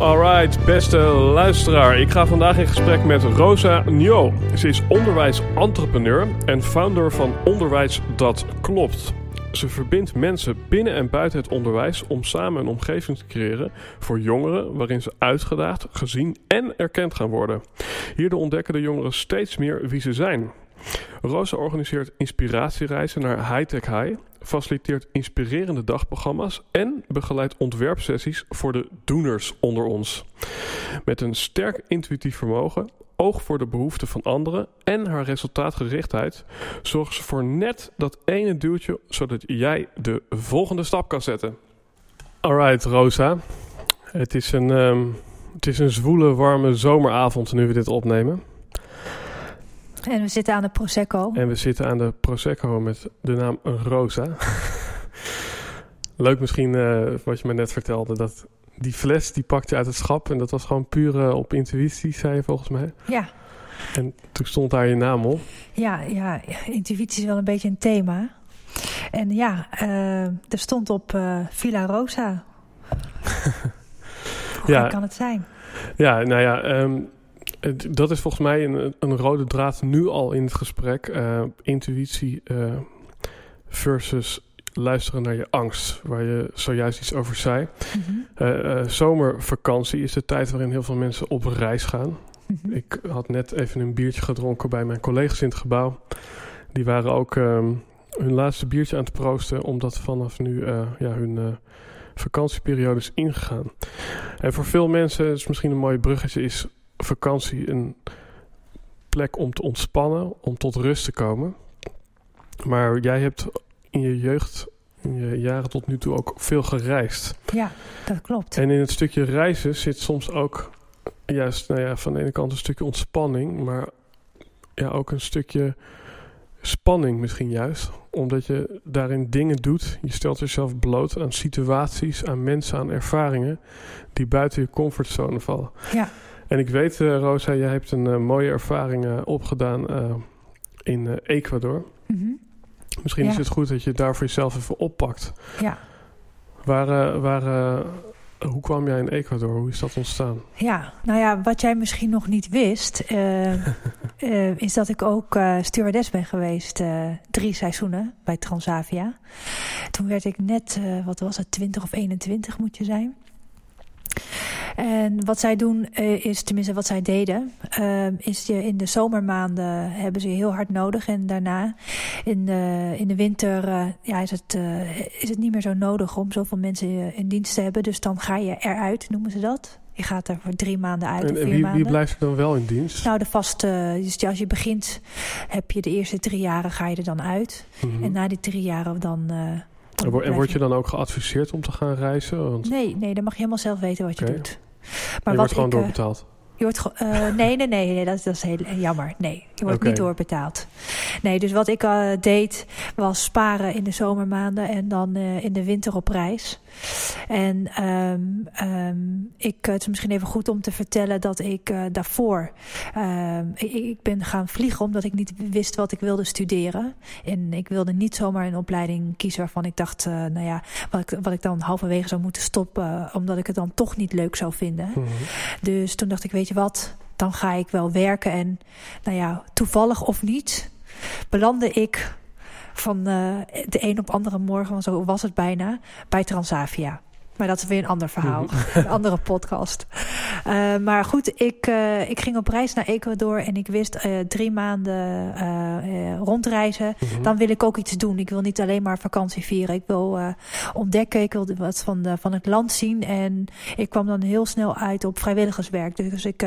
Alright, beste luisteraar. Ik ga vandaag in gesprek met Rosa Njo. Ze is onderwijsentrepreneur en founder van Onderwijs Dat Klopt. Ze verbindt mensen binnen en buiten het onderwijs om samen een omgeving te creëren voor jongeren waarin ze uitgedaagd, gezien en erkend gaan worden. Hierdoor ontdekken de jongeren steeds meer wie ze zijn. Rosa organiseert inspiratiereizen naar Hightech High, faciliteert inspirerende dagprogramma's en begeleidt ontwerpsessies voor de doeners onder ons. Met een sterk intuïtief vermogen, oog voor de behoeften van anderen en haar resultaatgerichtheid zorgt ze voor net dat ene duwtje zodat jij de volgende stap kan zetten. Alright, Rosa. Het is een, um, het is een zwoele, warme zomeravond nu we dit opnemen. En we zitten aan de Prosecco. En we zitten aan de Prosecco met de naam Rosa. Leuk misschien uh, wat je me net vertelde. Dat die fles die pakte uit het schap. En dat was gewoon puur uh, op intuïtie, zei je volgens mij. Ja. En toen stond daar je naam op. Ja, ja intuïtie is wel een beetje een thema. En ja, uh, er stond op Villa Rosa. Hoe ja, kan het zijn? Ja, nou ja... Um, dat is volgens mij een, een, rode draad nu al in het gesprek. Uh, intuïtie uh, versus luisteren naar je angst, waar je zojuist iets over zei. Mm -hmm. uh, zomervakantie is de tijd waarin heel veel mensen op reis gaan. Mm -hmm. Ik had net even een biertje gedronken bij mijn collega's in het gebouw. Die waren ook um, hun laatste biertje aan het proosten, omdat vanaf nu ja, hun vakantieperiode is ingegaan. En voor veel mensen, is misschien een mooi bruggetje, is vakantie een plek om te ontspannen, om tot rust te komen. Maar jij hebt in je jeugd, in je jaren tot nu toe ook veel gereisd. Ja, dat klopt. En in het stukje reizen zit soms ook juist, nou ja, van de ene kant een stukje ontspanning, maar ja, ook een stukje spanning misschien juist. Omdat je daarin dingen doet. Je stelt jezelf bloot aan situaties, aan mensen, aan ervaringen die buiten je comfortzone vallen. Ja. En ik weet, uh, Rosa, jij hebt een uh, mooie ervaring uh, opgedaan in Ecuador. Mm -hmm. Misschien ja. is het goed dat je het daar voor jezelf even oppakt. Ja. Waar, waar, hoe kwam jij in Ecuador? Hoe is dat ontstaan? Ja, nou ja, wat jij misschien nog niet wist, is dat ik ook stewardess ben geweest drie seizoenen bij Transavia. Toen werd ik net, wat was het, 20 of 21 moet je zijn. En wat zij doen uh, is, tenminste wat zij deden, uh, is je in de zomermaanden hebben ze je heel hard nodig. En daarna in de, in de winter uh, ja, is, het, is het niet meer zo nodig om zoveel mensen in dienst te hebben. Dus dan ga je eruit, noemen ze dat. Je gaat er voor drie maanden uit. En, of vier wie, maanden. wie blijft er dan wel in dienst? Nou, de vaste. Dus als je begint, heb je de eerste drie jaren ga je er dan uit. Mm -hmm. En na die drie jaren dan. En, en word je dan ook geadviseerd om te gaan reizen? Want... Nee, nee, dan mag je helemaal zelf weten wat je okay. doet. Maar je wordt gewoon ik, doorbetaald? Je wordt uh, nee, nee, nee, nee dat, dat, is heel jammer. Nee, je wordt okay. niet doorbetaald. Nee, dus wat ik uh, deed was sparen in de zomermaanden en dan uh, in de winter op reis. En um, um, ik, het is misschien even goed om te vertellen dat ik daarvoor, um, ik, ik, ben gaan vliegen omdat ik niet wist wat ik wilde studeren. En ik wilde niet zomaar een opleiding kiezen waarvan ik dacht, nou ja, wat ik, wat ik dan halverwege zou moeten stoppen, omdat ik het dan toch niet leuk zou vinden. Mm -hmm. Dus toen dacht ik, weet je wat, dan ga ik wel werken. En nou ja, toevallig of niet, belandde ik van uh, de een op andere morgen, zo was het bijna, bij Transavia. Maar dat is weer een ander verhaal. Mhm. een andere podcast. Uh, maar goed, ik, uh, ik ging op reis naar Ecuador en ik wist uh, drie maanden rondreizen. Mhm. Dan wil ik ook iets doen. Ik wil niet alleen maar vakantie vieren. Ik wil ontdekken. Ik wil wat van, de, van het land zien. En ik kwam dan heel snel uit op vrijwilligerswerk. Dus ik,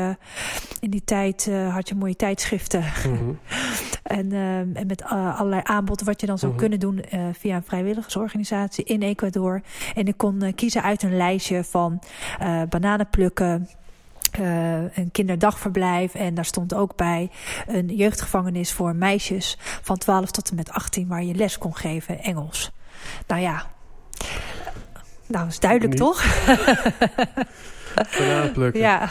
in die tijd had je mooie tijdschriften. Mhm. en, en met allerlei aanbod wat je dan zou kunnen doen via een vrijwilligersorganisatie in Ecuador. En ik kon kiezen uit een lijstje van uh, bananen plukken. Uh, een kinderdagverblijf en daar stond ook bij een jeugdgevangenis voor meisjes van 12 tot en met 18 waar je les kon geven Engels. Nou ja, nou is duidelijk toch? Bananenplukken. Ja,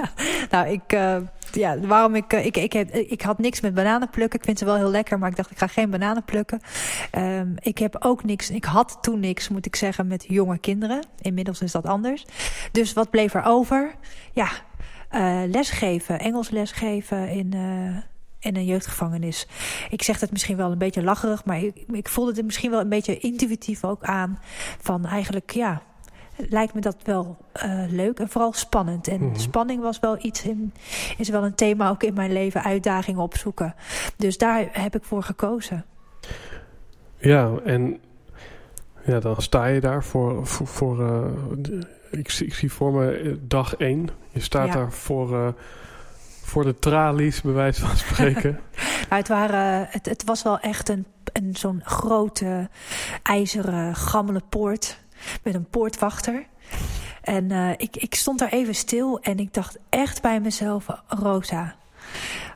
nou ik, uh, ja, waarom ik, uh, ik, ik, heb, ik had niks met bananen plukken. Ik vind ze wel heel lekker, maar ik dacht ik ga geen bananen plukken. Um, ik heb ook niks, ik had toen niks, moet ik zeggen, met jonge kinderen. Inmiddels is dat anders. Dus wat bleef er over? Ja, uh, lesgeven, Engels lesgeven in in een jeugdgevangenis. Ik zeg het misschien wel een beetje lacherig, maar ik, ik voelde het misschien wel een beetje intuïtief ook aan. Van eigenlijk, ja, lijkt me dat wel uh, leuk en vooral spannend. En mm spanning was wel iets in, is wel een thema ook in mijn leven, uitdagingen opzoeken. Dus daar heb ik voor gekozen. Ja, en ja, dan sta je daar voor. voor, voor uh, ik, ik, zie voor me eh, dag één. Je staat daar voor, uh, voor de tralies, bij wijze van spreken. nou, het, waren, het, het was wel echt een, een zo'n grote ijzeren gammele poort met een poortwachter. En uh, ik, ik stond daar even stil en ik dacht echt bij mezelf, Rosa,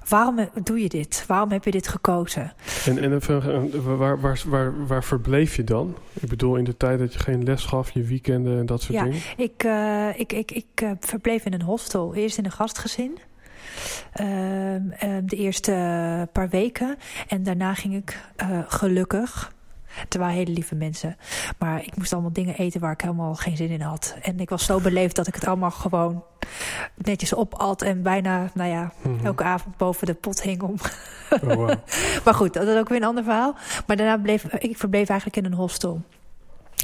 waarom doe je dit? Waarom heb je dit gekozen? En, en waar, waar, waar, waar verbleef je dan? Ik bedoel, in de tijd dat je geen les gaf, je weekenden en dat soort ja, dingen? Ik, uh, ik, ik, ik uh, verbleef in een hostel. Eerst in een gastgezin. Uh, de eerste paar weken. En daarna ging ik gelukkig het waren hele lieve mensen. Maar ik moest allemaal dingen eten waar ik helemaal geen zin in had. En ik was zo beleefd dat ik het allemaal gewoon netjes opat. En bijna, nou ja, mhm. elke avond boven de pot hing om. Oh, wow. maar goed, dat is ook weer een ander verhaal. Maar daarna bleef ik verbleef eigenlijk in een hostel.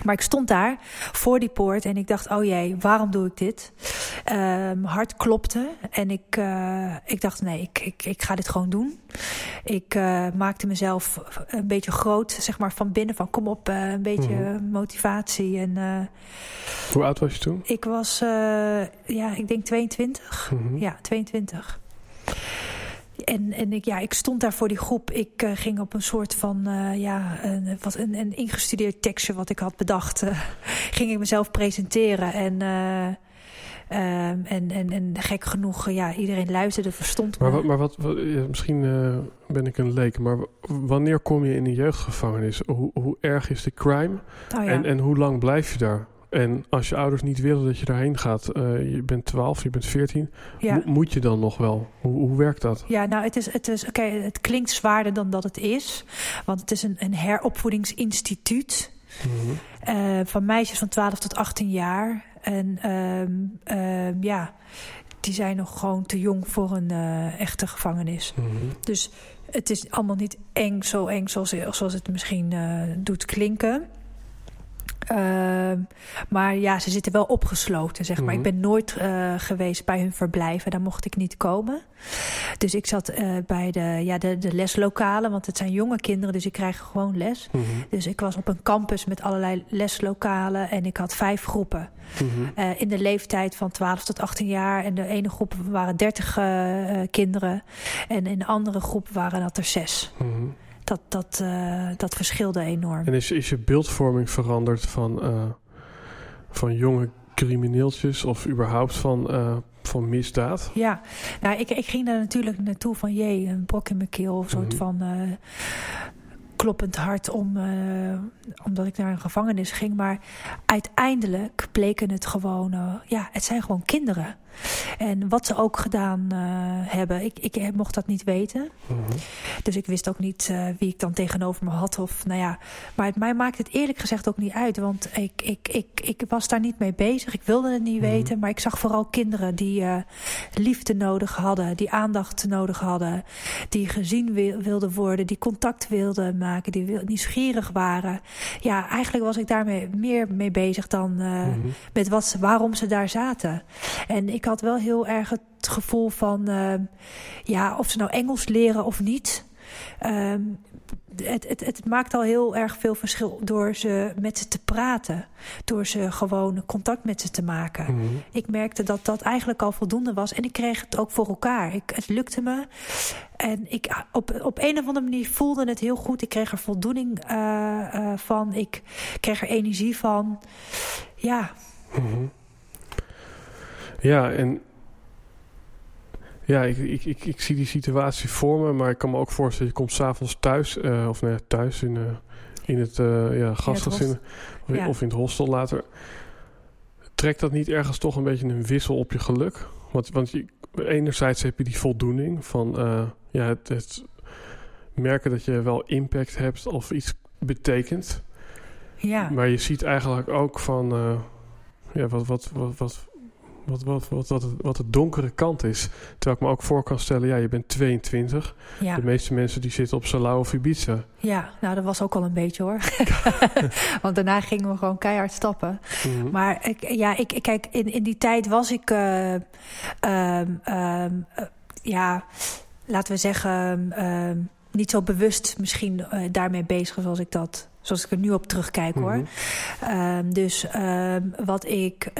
Maar ik stond daar voor die poort en ik dacht, oh jee, waarom doe ik dit? Um, hart klopte en ik, uh, ik dacht, nee, ik, ik, ik ga dit gewoon doen. Ik uh, maakte mezelf een beetje groot, zeg maar, van binnen. Van kom op, uh, een beetje mm. motivatie. En, Hoe oud was je toen? Ik was, ja, ik denk 22. Mm -hmm. Ja, 22. En, en ik, ja, ik stond daar voor die groep. Ik uh, ging op een soort van, uh, ja, een, wat een, een ingestudeerd tekstje wat ik had bedacht. Uh, ging ik mezelf presenteren. En, um, en, en, en gek genoeg, ja, iedereen luisterde, verstond maar. Wat, maar wat, wat ja, misschien ben ik een leek, maar wanneer kom je in een jeugdgevangenis? Hoe, hoe erg is de crime? Oh, ja. en, en hoe lang blijf je daar? En als je ouders niet willen dat je daarheen gaat, uh, je bent 12, je bent 14, ja. moet je dan nog wel? Hoe, hoe werkt dat? Ja, nou, het, is, het, is, oké, het klinkt zwaarder dan dat het is. Want het is een, een heropvoedingsinstituut mm -hmm. uh, van meisjes van 12 tot 18 jaar. En uh, ja, die zijn nog gewoon te jong voor een uh, echte gevangenis. Mm -hmm. Dus het is allemaal niet eng, zo eng zoals, zoals het misschien doet klinken. Uh, maar ja, ze zitten wel opgesloten, zeg maar. Mm -hmm. Ik ben nooit uh, geweest bij hun verblijven. Daar mocht ik niet komen. Dus ik zat uh, bij de, ja, de, de leslokalen. Want het zijn jonge kinderen, dus ik krijg gewoon les. Mm -hmm. Dus ik was op een campus met allerlei leslokalen. En ik had vijf groepen. Mm -hmm. in de leeftijd van 12 tot 18 jaar. En de ene groep waren 30 kinderen. En in de andere groep waren dat er zes dat, dat, uh, dat verschilde enorm. En is, is je beeldvorming veranderd van, uh, van jonge crimineeltjes of überhaupt van, uh, van misdaad? Ja, nou, ik, ik ging daar natuurlijk naartoe van jee, een brok in mijn keel, een soort mm -hmm. van kloppend hart om, omdat ik naar een gevangenis ging. Maar uiteindelijk bleken het gewoon, ja, het zijn gewoon kinderen. En wat ze ook gedaan uh, hebben, ik, ik mocht dat niet weten. Mm -hmm. Dus ik wist ook niet uh, wie ik dan tegenover me had. Of, nou ja. Maar het, mij maakt het eerlijk gezegd ook niet uit. Want ik, ik, ik, ik was daar niet mee bezig. Ik wilde het niet mm -hmm. weten. Maar ik zag vooral kinderen die uh, liefde nodig hadden. Die aandacht nodig hadden. Die gezien wil, wilden worden. Die contact wilden maken. Die wil, nieuwsgierig waren. Ja, eigenlijk was ik daarmee meer mee bezig dan mm -hmm. met wat, waarom ze daar zaten. En ik had wel heel erg het gevoel van, uh, ja, of ze nou Engels leren of niet. Um, het, het, het maakt al heel erg veel verschil door ze met ze te praten. Door ze gewoon contact met ze te maken. Mm -hmm. Ik merkte dat dat eigenlijk al voldoende was. En ik kreeg het ook voor elkaar. Ik, het lukte me. En ik, op, op een of andere manier voelde het heel goed. Ik kreeg er voldoening uh, uh, van. Ik kreeg er energie van. Ja. Mm -hmm. Ja, en ja, ik, ik, ik, ik, zie die situatie voor me, maar ik kan me ook voorstellen, je komt s'avonds thuis, uh, of nee, thuis in, uh, in het uh, ja, gastgezin ja. of in het hostel later. Trekt dat niet ergens toch een beetje een wissel op je geluk? Want, want je, enerzijds heb je die voldoening van ja, het, het merken dat je wel impact hebt of iets betekent. Ja. Maar je ziet eigenlijk ook van ja, wat, wat, wat, wat wat, wat, wat, wat, wat de donkere kant is. Terwijl ik me ook voor kan stellen, ja, je bent 22. Ja. De meeste mensen die zitten op Salau of Ibiza. Ja, nou dat was ook al een beetje hoor. Want daarna gingen we gewoon keihard stappen. Mhm. Mm -hmm. Maar ik, ja, ik, kijk, in, in die tijd was ik, uh, um, um, uh, ja, laten we zeggen, um, niet zo bewust misschien uh, daarmee bezig zoals ik dat zoals ik er nu op terugkijk hoor. Mm -hmm. dus wat ik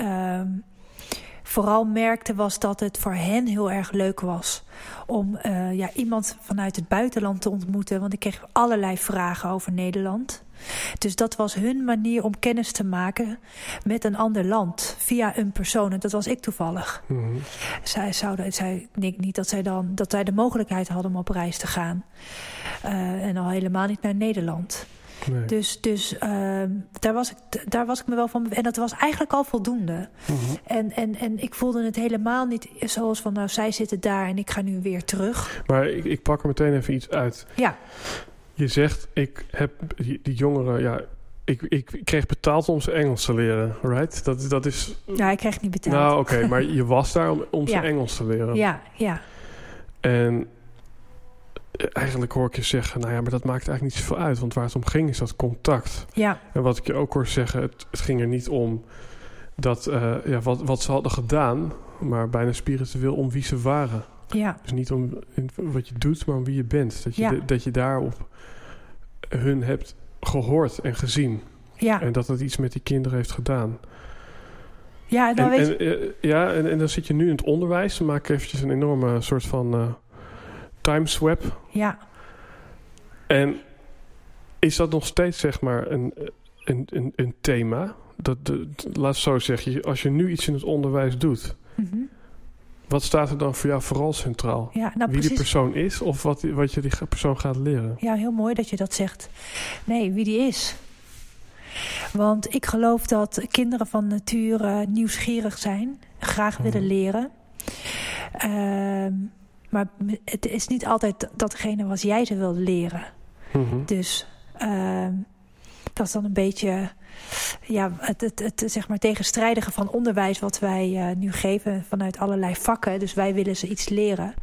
vooral merkte was dat het voor hen heel erg leuk was om uh, ja, iemand vanuit het buitenland te ontmoeten. Want ik kreeg allerlei vragen over Nederland. Dus dat was hun manier om kennis te maken met een ander land via een persoon. En dat was ik toevallig. Mm -hmm. Zij zouden, zij, ik niet dat zij dan dat zij de mogelijkheid hadden om op reis te gaan. Uh, en al helemaal niet naar Nederland. Nee. Dus, dus uh, daar, was ik, daar was ik me wel van. En dat was eigenlijk al voldoende. Mm -hmm. en, en, en ik voelde het helemaal niet zoals van, nou, zij zitten daar en ik ga nu weer terug. Maar ik, ik pak er meteen even iets uit. Ja. Je zegt, ik heb die, jongeren, ja, ik, ik kreeg betaald om ze Engels te leren, right? Dat, dat is... Ja, ik kreeg niet betaald. Nou, oké, okay, maar je was daar om, om ja. ze Engels te leren. Ja, ja. En eigenlijk hoor ik je zeggen, nou ja, maar dat maakt eigenlijk niet zoveel uit. Want waar het om ging is dat contact. Ja. En wat ik je ook hoor zeggen, het, het ging er niet om dat, uh, ja, wat, wat ze hadden gedaan, maar bijna spiritueel om wie ze waren. Ja. Dus niet om wat je doet, maar om wie je bent. Dat je, ja. de, dat je daarop hun hebt gehoord en gezien. Ja. En dat het iets met die kinderen heeft gedaan. Ja, nou en, weet je... en, uh, ja, en, en dan zit je nu in het onderwijs. Dan maak ik eventjes een enorme soort van uh, timeswap. Ja. En is dat nog steeds, zeg maar, een, een, een, een thema? Dat, de, laat zo zeggen, als je nu iets in het onderwijs doet... Mm -hmm. Wat staat er dan voor jou vooral centraal? Ja, nou Wie precies. die persoon is of wat, wat je die persoon gaat leren? Ja, heel mooi dat je dat zegt. Nee, wie die is. Want ik geloof dat kinderen van nature nieuwsgierig zijn. Graag willen Mhm. leren. Uh, maar het is niet altijd datgene wat jij ze wil leren. Mm -hmm. Dus uh, dat is dan een beetje ja, het, het, het, zeg maar tegenstrijdige van onderwijs wat wij uh, nu geven vanuit allerlei vakken. Dus wij willen ze iets leren.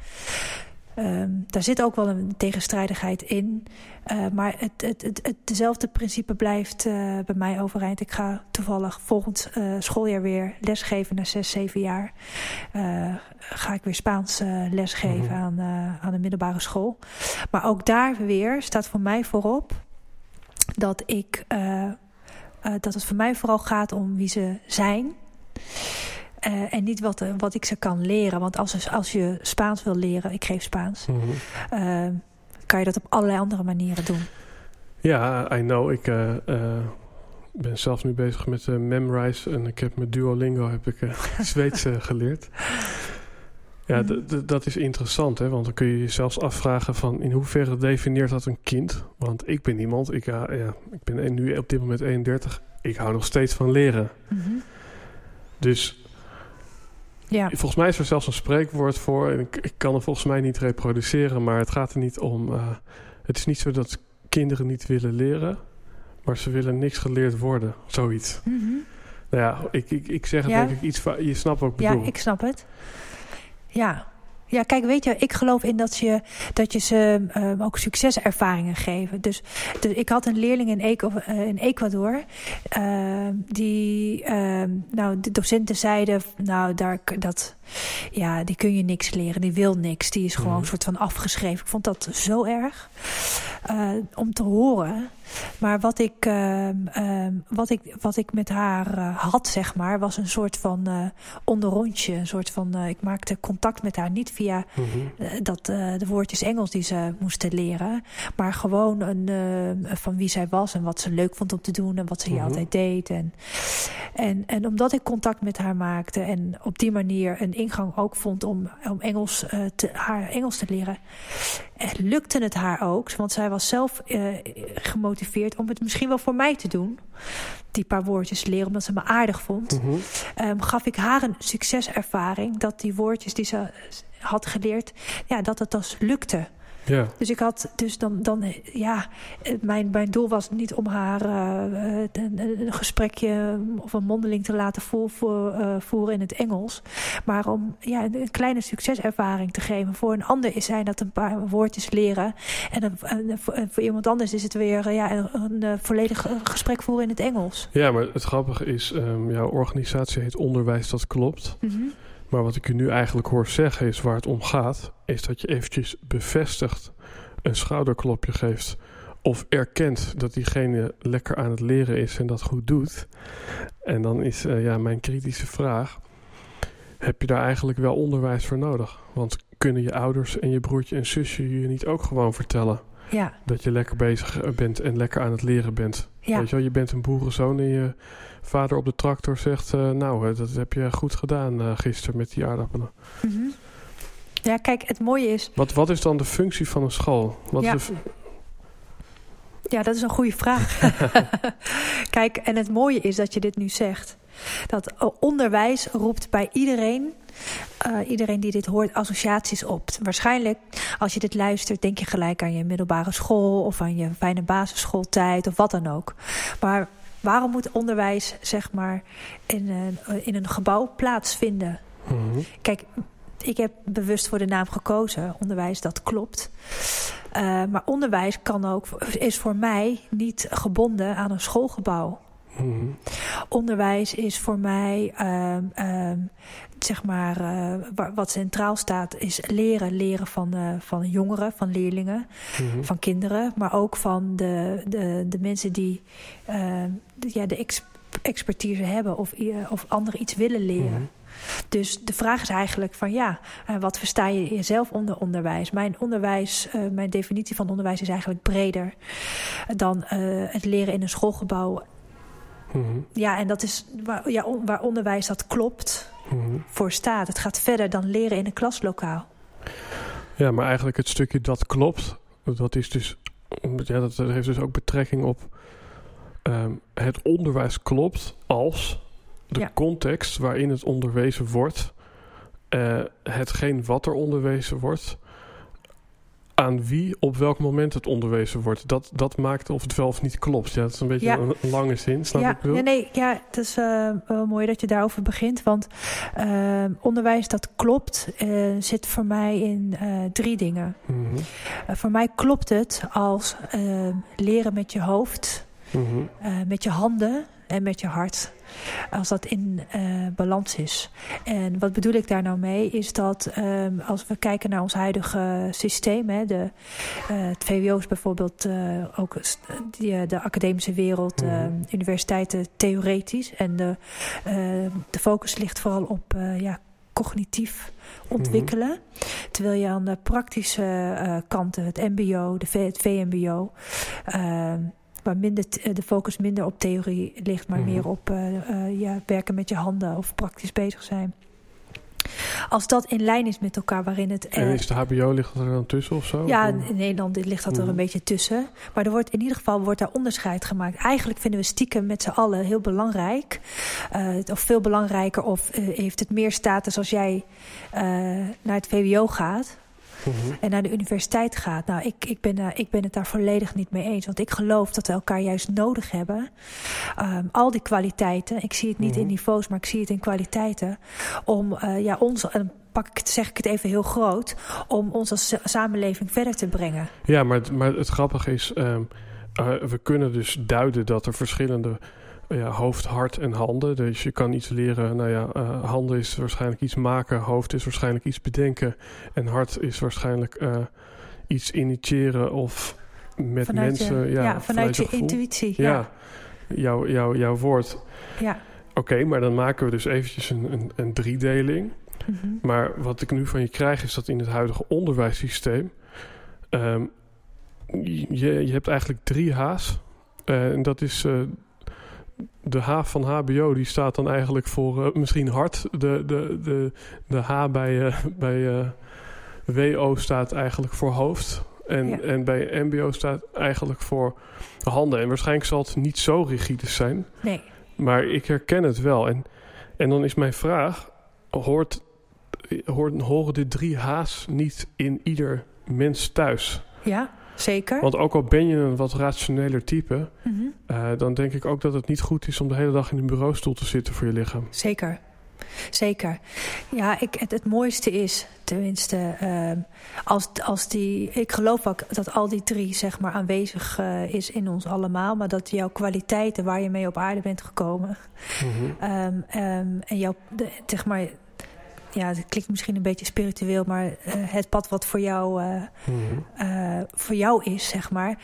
Um, daar zit ook wel een tegenstrijdigheid in. Uh, maar het, het, het, het, dezelfde principe blijft uh, bij mij overeind. Ik ga toevallig volgend uh, schooljaar weer lesgeven na zes, zeven jaar. ga ik weer Spaans lesgeven Mhm. mm -hmm. aan, aan de middelbare school. Maar ook daar weer staat voor mij voorop dat ik dat het voor mij vooral gaat om wie ze zijn. Uh, en niet wat, uh, wat ik ze kan leren. Want als, als je Spaans wil leren, ik geef Spaans, Mhm. mm -hmm. kan je dat op allerlei andere manieren doen. Ja, I know. Ik ben zelf nu bezig met Memrise en ik heb met Duolingo heb ik Zweeds geleerd. Ja, -hmm. dat is interessant, hè? want dan kun je je zelfs afvragen van in hoeverre definieert dat een kind? Want ik ben iemand, ik, ja, ik ben nu op dit moment 31, ik hou nog steeds van leren. Mm -hmm. Dus Ja. Volgens mij is er zelfs een spreekwoord voor. En ik, ik kan het volgens mij niet reproduceren, maar het gaat er niet om. Uh, het is niet zo dat kinderen niet willen leren, maar ze willen niks geleerd worden. Zoiets. Mm -hmm. Nou ja, ik, ik, ik zeg het denk ik iets. Je snapt wat ik bedoel. Ja, ik snap het. Ja. Ja, kijk, weet je, ik geloof in dat je, dat je ze um, ook succeservaringen geven. Dus, dus ik had een leerling in, Ecuador, in Ecuador uh, die, uh, nou, de docenten zeiden, nou, daar, dat, ja, die kun je niks leren, die wil niks. Die is gewoon een soort van afgeschreven. Ik vond dat zo erg uh, om te horen. Maar wat ik, uh, uh, wat ik, wat ik met haar uh, had, zeg maar, was een soort van uh, onderrondje. Een soort van, ik maakte contact met haar niet via mm -hmm. dat, de woordjes Engels die ze moesten leren. Maar gewoon een, van wie zij was en wat ze leuk vond om te doen en wat ze mm -hmm. altijd deed. En, en, en omdat ik contact met haar maakte en op die manier een ingang ook vond om, om Engels, te, haar Engels te leren, lukte het haar ook. Want zij was zelf gemotiveerd om het misschien wel voor mij te doen. Die paar woordjes leren, omdat ze me aardig vond. Mm -hmm. um, gaf ik haar een succeservaring. Dat die woordjes die ze had geleerd, ja, dat het dus lukte. Ja. Dus ik had dus dan, dan ja, mijn, mijn doel was niet om haar uh, een, een, gesprekje of een mondeling te laten uh, voeren in het Engels. Maar om ja, een kleine succeservaring te geven. Voor een ander is zijn dat een paar woordjes leren. En, een, voor iemand anders is het weer ja, een, een volledig gesprek voeren in het Engels. Ja, maar het grappige is, um, jouw organisatie heet Onderwijs Dat Klopt. Mm -hmm. Maar wat ik u nu eigenlijk hoor zeggen is waar het om gaat, is dat je eventjes bevestigt, een schouderklopje geeft of erkent dat diegene lekker aan het leren is en dat goed doet. En dan is uh, ja, mijn kritische vraag, heb je daar eigenlijk wel onderwijs voor nodig? Want kunnen je ouders en je broertje en zusje je niet ook gewoon vertellen ja. dat je lekker bezig bent en lekker aan het leren bent? Ja. Weet je wel, je bent een boerenzoon en je vader op de tractor zegt... Uh, nou, dat heb je goed gedaan uh, gisteren met die aardappelen. Mm -hmm. Ja, kijk, het mooie is... Wat, wat is dan de functie van een school? Wat ja. is ja, dat is een goede vraag. kijk, en het mooie is dat je dit nu zegt. Dat onderwijs roept bij iedereen... Uh, iedereen die dit hoort associaties op. Waarschijnlijk, als je dit luistert, denk je gelijk aan je middelbare school of aan je fijne basisschooltijd of wat dan ook. Maar waarom moet onderwijs, zeg maar, in een, in een gebouw plaatsvinden? Mm -hmm. Kijk, ik heb bewust voor de naam gekozen, onderwijs, dat klopt. Uh, maar onderwijs kan ook, is voor mij niet gebonden aan een schoolgebouw. Mm-hmm. Onderwijs is voor mij, uh, uh, zeg maar, uh, wat centraal staat, is leren. Leren van, uh, van jongeren, van leerlingen, mm-hmm. van kinderen. Maar ook van de, de, de mensen die de, ja, de ex expertise hebben of, of anderen iets willen leren. Mm-hmm. Dus de vraag is eigenlijk van ja, wat versta je jezelf onder onderwijs? Mijn onderwijs, uh, mijn definitie van onderwijs is eigenlijk breder dan uh, het leren in een schoolgebouw. Mm -hmm. Ja, en dat is waar, ja, waar onderwijs dat klopt mm -hmm. voor staat. Het gaat verder dan leren in een klaslokaal. Ja, maar eigenlijk het stukje dat klopt, dat is dus, ja, dat heeft dus ook betrekking op um, het onderwijs klopt als de ja. context waarin het onderwezen wordt, uh, hetgeen wat er onderwezen wordt, aan wie op welk moment het onderwezen wordt. Dat, dat maakt of het wel of niet klopt. Ja, dat is een beetje ja. een, een, lange zin, snap ja. ik bedoel? Nee, nee, ja, het is uh, wel mooi dat je daarover begint. Want uh, onderwijs dat klopt uh, zit voor mij in drie dingen. Mm -hmm. voor mij klopt het als leren met je hoofd, mm -hmm. met je handen en met je hart. Als dat in uh, balans is. En wat bedoel ik daar nou mee? Is dat um, als we kijken naar ons huidige systeem. Hè, de, uh, het VWO is bijvoorbeeld uh, ook die, de academische wereld. Mm. universiteiten theoretisch. En de, de focus ligt vooral op ja, cognitief ontwikkelen. Mm -hmm. Terwijl je aan de praktische uh, kanten, het mbo, de v het VMBO... Uh, waar minder de focus minder op theorie ligt, maar mm -hmm. meer op uh, uh, ja, werken met je handen of praktisch bezig zijn. Als dat in lijn is met elkaar, waarin het. en is de HBO ligt er dan tussen of zo? Ja, in Nederland ligt dat er een mhm. beetje tussen. Maar er wordt in ieder geval wordt daar onderscheid gemaakt. Eigenlijk vinden we stiekem met z'n allen heel belangrijk. Uh, of veel belangrijker. Of uh, heeft het meer status als jij uh, naar het VWO gaat. En naar de universiteit gaat. Nou, ik, ik, ben, uh, ik ben het daar volledig niet mee eens. Want ik geloof dat we elkaar juist nodig hebben. Um, al die kwaliteiten. Ik zie het niet in mhm. niveaus, maar ik zie het in kwaliteiten. Om uh, ja, ons, uh, pak ik, zeg ik het even heel groot, om ons als samenleving verder te brengen. Ja, maar, maar het grappige is, um, we kunnen dus duiden dat er verschillende ja, hoofd, hart en handen. Dus je kan iets leren. Nou ja, uh, handen is waarschijnlijk iets maken. Hoofd is waarschijnlijk iets bedenken. En hart is waarschijnlijk uh, iets initiëren of met vanuit mensen. Je, ja, ja, vanuit, je, intuïtie. Ja, ja. Jouw, jouw, jouw woord. Ja. Oké, maar dan maken we dus eventjes een, een, een driedeling. Mm -hmm. Maar wat ik nu van je krijg is dat in het huidige onderwijssysteem... Um, je, je hebt eigenlijk drie H's. Uh, en dat is de H van HBO die staat dan eigenlijk voor uh, misschien hart. De, de, de, de H bij, uh, bij uh, WO staat eigenlijk voor hoofd. En, ja. en bij MBO staat eigenlijk voor handen. En waarschijnlijk zal het niet zo rigide zijn. Nee. Maar ik herken het wel. En, en dan is mijn vraag: hoort, hoort, horen de drie H's niet in ieder mens thuis? Ja. Zeker. Want ook al ben je een wat rationeler type, mm -hmm. uh, dan denk ik ook dat het niet goed is om de hele dag in een bureaustoel te zitten voor je lichaam. Zeker. Zeker. Ja, ik, het, het mooiste is, tenminste, uh, als, als die. Ik geloof ook dat al die drie, zeg maar, aanwezig uh, is in ons allemaal. Maar dat jouw kwaliteiten waar je mee op aarde bent gekomen. Mm -hmm. um, um, en jouw, de, zeg maar, ja, het klinkt misschien een beetje spiritueel, maar uh, het pad wat voor jou, uh, mm -hmm. uh, voor jou is, zeg maar,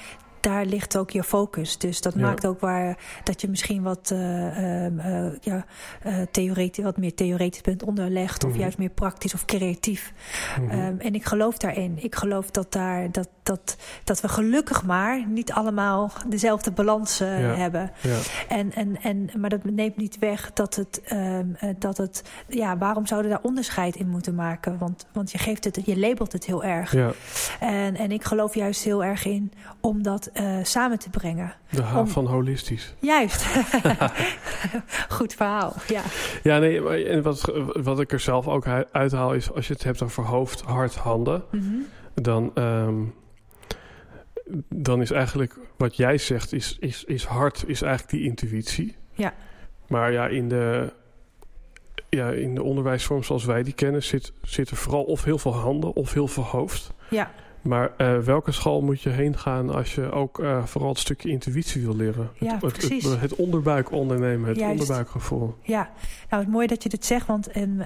daar ligt ook je focus. Dus dat maakt ook waar dat je misschien wat, uh, uh, ja, uh, theoretisch, wat meer theoretisch bent onderlegd. Of mhm. juist meer praktisch of creatief. Mm -hmm. um, en ik geloof daarin. Ik geloof dat, daar, dat, dat, dat we gelukkig maar niet allemaal dezelfde balans ja. hebben. Ja. En, en, en, maar dat neemt niet weg dat het, um, dat het... Ja, waarom zouden daar onderscheid in moeten maken? Want, want je geeft het, je labelt het heel erg. Ja. En, en ik geloof juist heel erg in om dat uh, samen te brengen. De H Om... van holistisch. Juist. Goed verhaal, ja. Ja, nee, en wat, wat ik er zelf ook uithaal is... als je het hebt over hoofd, hart, handen... Mm -hmm. dan, um, dan is eigenlijk wat jij zegt... is, is, is hart, is eigenlijk die intuïtie. Ja. Maar ja, in de, ja, in de onderwijsvorm zoals wij die kennen... Zit, zit er vooral of heel veel handen of heel veel hoofd. Ja. Maar uh, welke school moet je heen gaan als je ook uh, vooral het stukje intuïtie wil leren? Ja, het, precies. Het, het, onderbuik ondernemen, het Juist. onderbuikgevoel. Ja, nou het mooi dat je dit zegt, want en,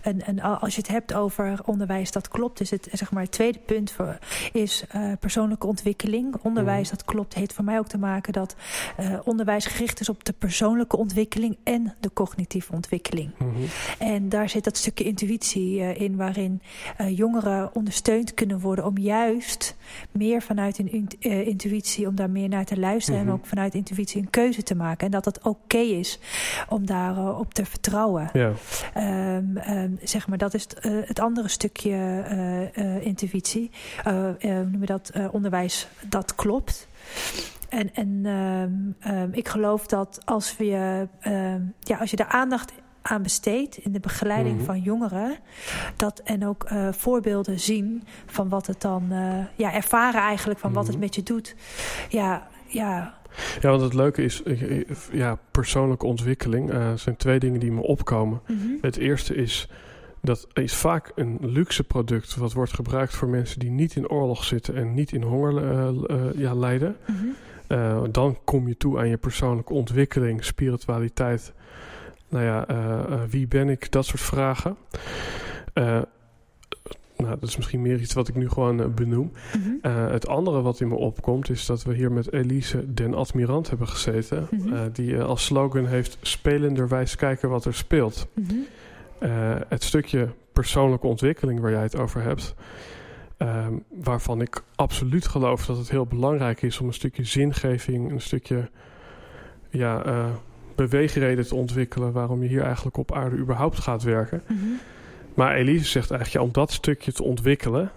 en, en, als je het hebt over onderwijs, dat klopt. Is het, zeg maar, het tweede punt voor, is uh, persoonlijke ontwikkeling. Onderwijs, mm. dat klopt, heeft voor mij ook te maken dat onderwijs gericht is op de persoonlijke ontwikkeling en de cognitieve ontwikkeling. Mm -hmm. En daar zit dat stukje intuïtie in, waarin jongeren ondersteund kunnen worden om juist meer vanuit een uh, intuïtie, om daar meer naar te luisteren. Mm -hmm. En ook vanuit intuïtie een keuze te maken. En dat het oké okay is om daarop op te vertrouwen. Ja. Um, um, zeg maar, dat is uh, het andere stukje uh, intuïtie. noem je dat onderwijs, dat klopt. En, en um, ik geloof dat als, we, ja, als je de aandacht aan besteedt in de begeleiding mm -hmm. van jongeren. Dat, en ook uh, voorbeelden zien van wat het dan... Uh, ja, ervaren eigenlijk van mm -hmm. wat het met je doet. Ja, ja. Ja, want het leuke is, ja, persoonlijke ontwikkeling. Uh, zijn twee dingen die me opkomen. Mm -hmm. Het eerste is, dat is vaak een luxe product... wat wordt gebruikt voor mensen die niet in oorlog zitten... en niet in honger ja, lijden. Mhm. dan kom je toe aan je persoonlijke ontwikkeling, spiritualiteit nou ja, uh, uh, wie ben ik? Dat soort vragen. Uh, nou, dat is misschien meer iets wat ik nu gewoon benoem. Mm -hmm. het andere wat in me opkomt is dat we hier met Elise den Admirant hebben gezeten. Mm -hmm. die als slogan heeft spelenderwijs kijken wat er speelt. Mm -hmm. het stukje persoonlijke ontwikkeling waar jij het over hebt. Ehm, waarvan ik absoluut geloof dat het heel belangrijk is om een stukje zingeving, een stukje ja, beweegreden te ontwikkelen waarom je hier eigenlijk op aarde überhaupt gaat werken. Mm -hmm. Maar Elise zegt eigenlijk, ja, om dat stukje te ontwikkelen,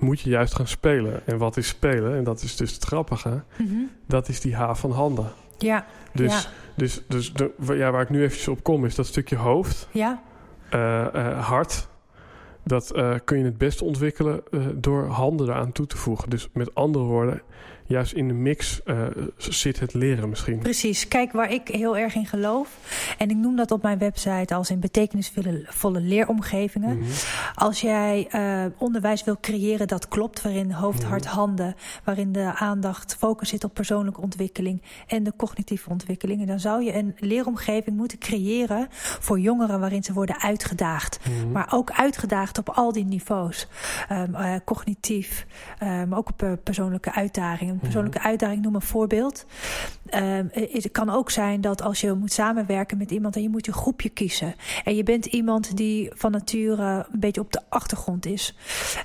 moet je juist gaan spelen. En wat is spelen? En dat is dus het grappige. Mhm. Dat is die H van handen. Ja. Dus, ja. dus, dus de, ja, waar ik nu eventjes op kom, is dat stukje hoofd, Ja. eh, eh, hart. Dat eh, kun je het beste ontwikkelen door handen eraan toe te voegen. Dus met andere woorden, juist in de mix eh, zit het leren misschien. Precies. Kijk, waar ik heel erg in geloof. En ik noem dat op mijn website als in betekenisvolle leeromgevingen. Mhm. Als jij eh, onderwijs wil creëren dat klopt, waarin hoofd, Mhm. hart, handen, waarin de aandacht, focus zit op persoonlijke ontwikkeling en de cognitieve ontwikkelingen, dan zou je een leeromgeving moeten creëren voor jongeren waarin ze worden uitgedaagd. Mhm. Maar ook uitgedaagd op al die niveaus. Ehm, eh, cognitief, maar ook op persoonlijke uitdagingen. Een persoonlijke uitdaging, noem een voorbeeld. Ehm, eh, het kan ook zijn dat als je moet samenwerken met iemand en je moet een groepje kiezen. En je bent iemand die van nature een beetje op de achtergrond is.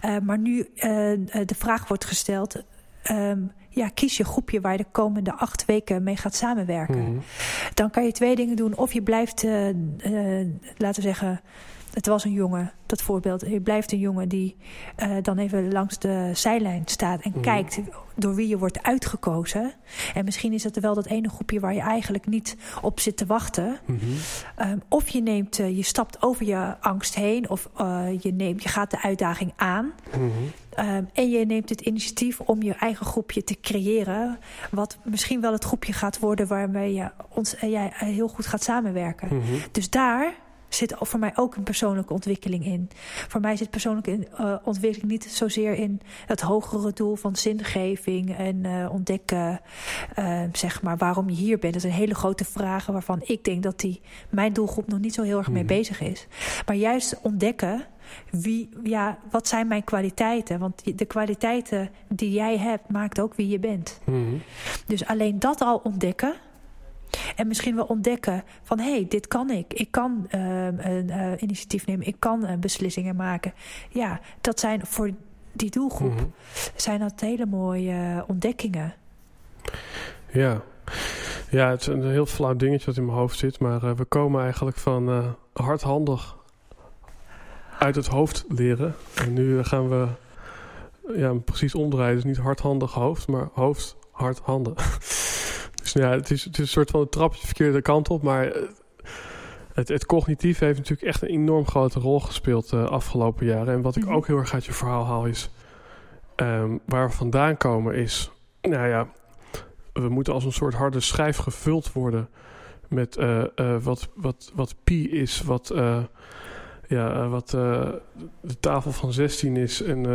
Eh, maar nu eh, eh, de vraag wordt gesteld. ehm, ja, kies je groepje waar je de komende acht weken mee gaat samenwerken. Mhm. Dan kan je twee dingen doen. Of je blijft, laten we zeggen, het was een jongen, dat voorbeeld. Je blijft een jongen die eh, dan even langs de zijlijn staat en Mhm. kijkt door wie je wordt uitgekozen. En misschien is het wel dat ene groepje waar je eigenlijk niet op zit te wachten. Mhm. Um, of je, neemt, uh, je stapt over je angst heen, of uh, je, neemt, je gaat de uitdaging aan. Mhm. Um, en je neemt het initiatief om je eigen groepje te creëren. Wat misschien wel het groepje gaat worden waarmee je ons, jij heel goed gaat samenwerken. Dus daar zit voor mij ook een persoonlijke ontwikkeling in. Voor mij zit persoonlijke uh, ontwikkeling niet zozeer in het hogere doel van zingeving en uh, ontdekken, uh, zeg maar, waarom je hier bent. Dat zijn hele grote vragen waarvan ik denk dat die mijn doelgroep nog niet zo heel erg mee Mhm. bezig is. Maar juist ontdekken. Wie, ja, wat zijn mijn kwaliteiten? Want de kwaliteiten die jij hebt, maakt ook wie je bent. Mhm. Dus alleen dat al ontdekken, en misschien wel ontdekken van hé, hey, dit kan ik. Ik kan uh, een uh, initiatief nemen. Ik kan uh, beslissingen maken. Ja, dat zijn voor die doelgroep Mhm. zijn dat hele mooie ontdekkingen. Ja. ja, het is een heel flauw dingetje wat in mijn hoofd zit. Maar uh, we komen eigenlijk van hardhandig uit het hoofd leren. En nu gaan we ja, precies omdraaien. Dus niet hardhandig hoofd, maar hoofd, hard, handen. Ja, het is, het is een soort van een trapje de verkeerde kant op. Maar het, het cognitief heeft natuurlijk echt een enorm grote rol gespeeld de uh, afgelopen jaren. En wat ik Mhm. ook heel erg uit je verhaal haal is... Um, waar we vandaan komen is... Nou ja, we moeten als een soort harde schijf gevuld worden... met uh, uh, wat, wat, wat pi is, wat, uh, ja, wat de tafel van 16 is... en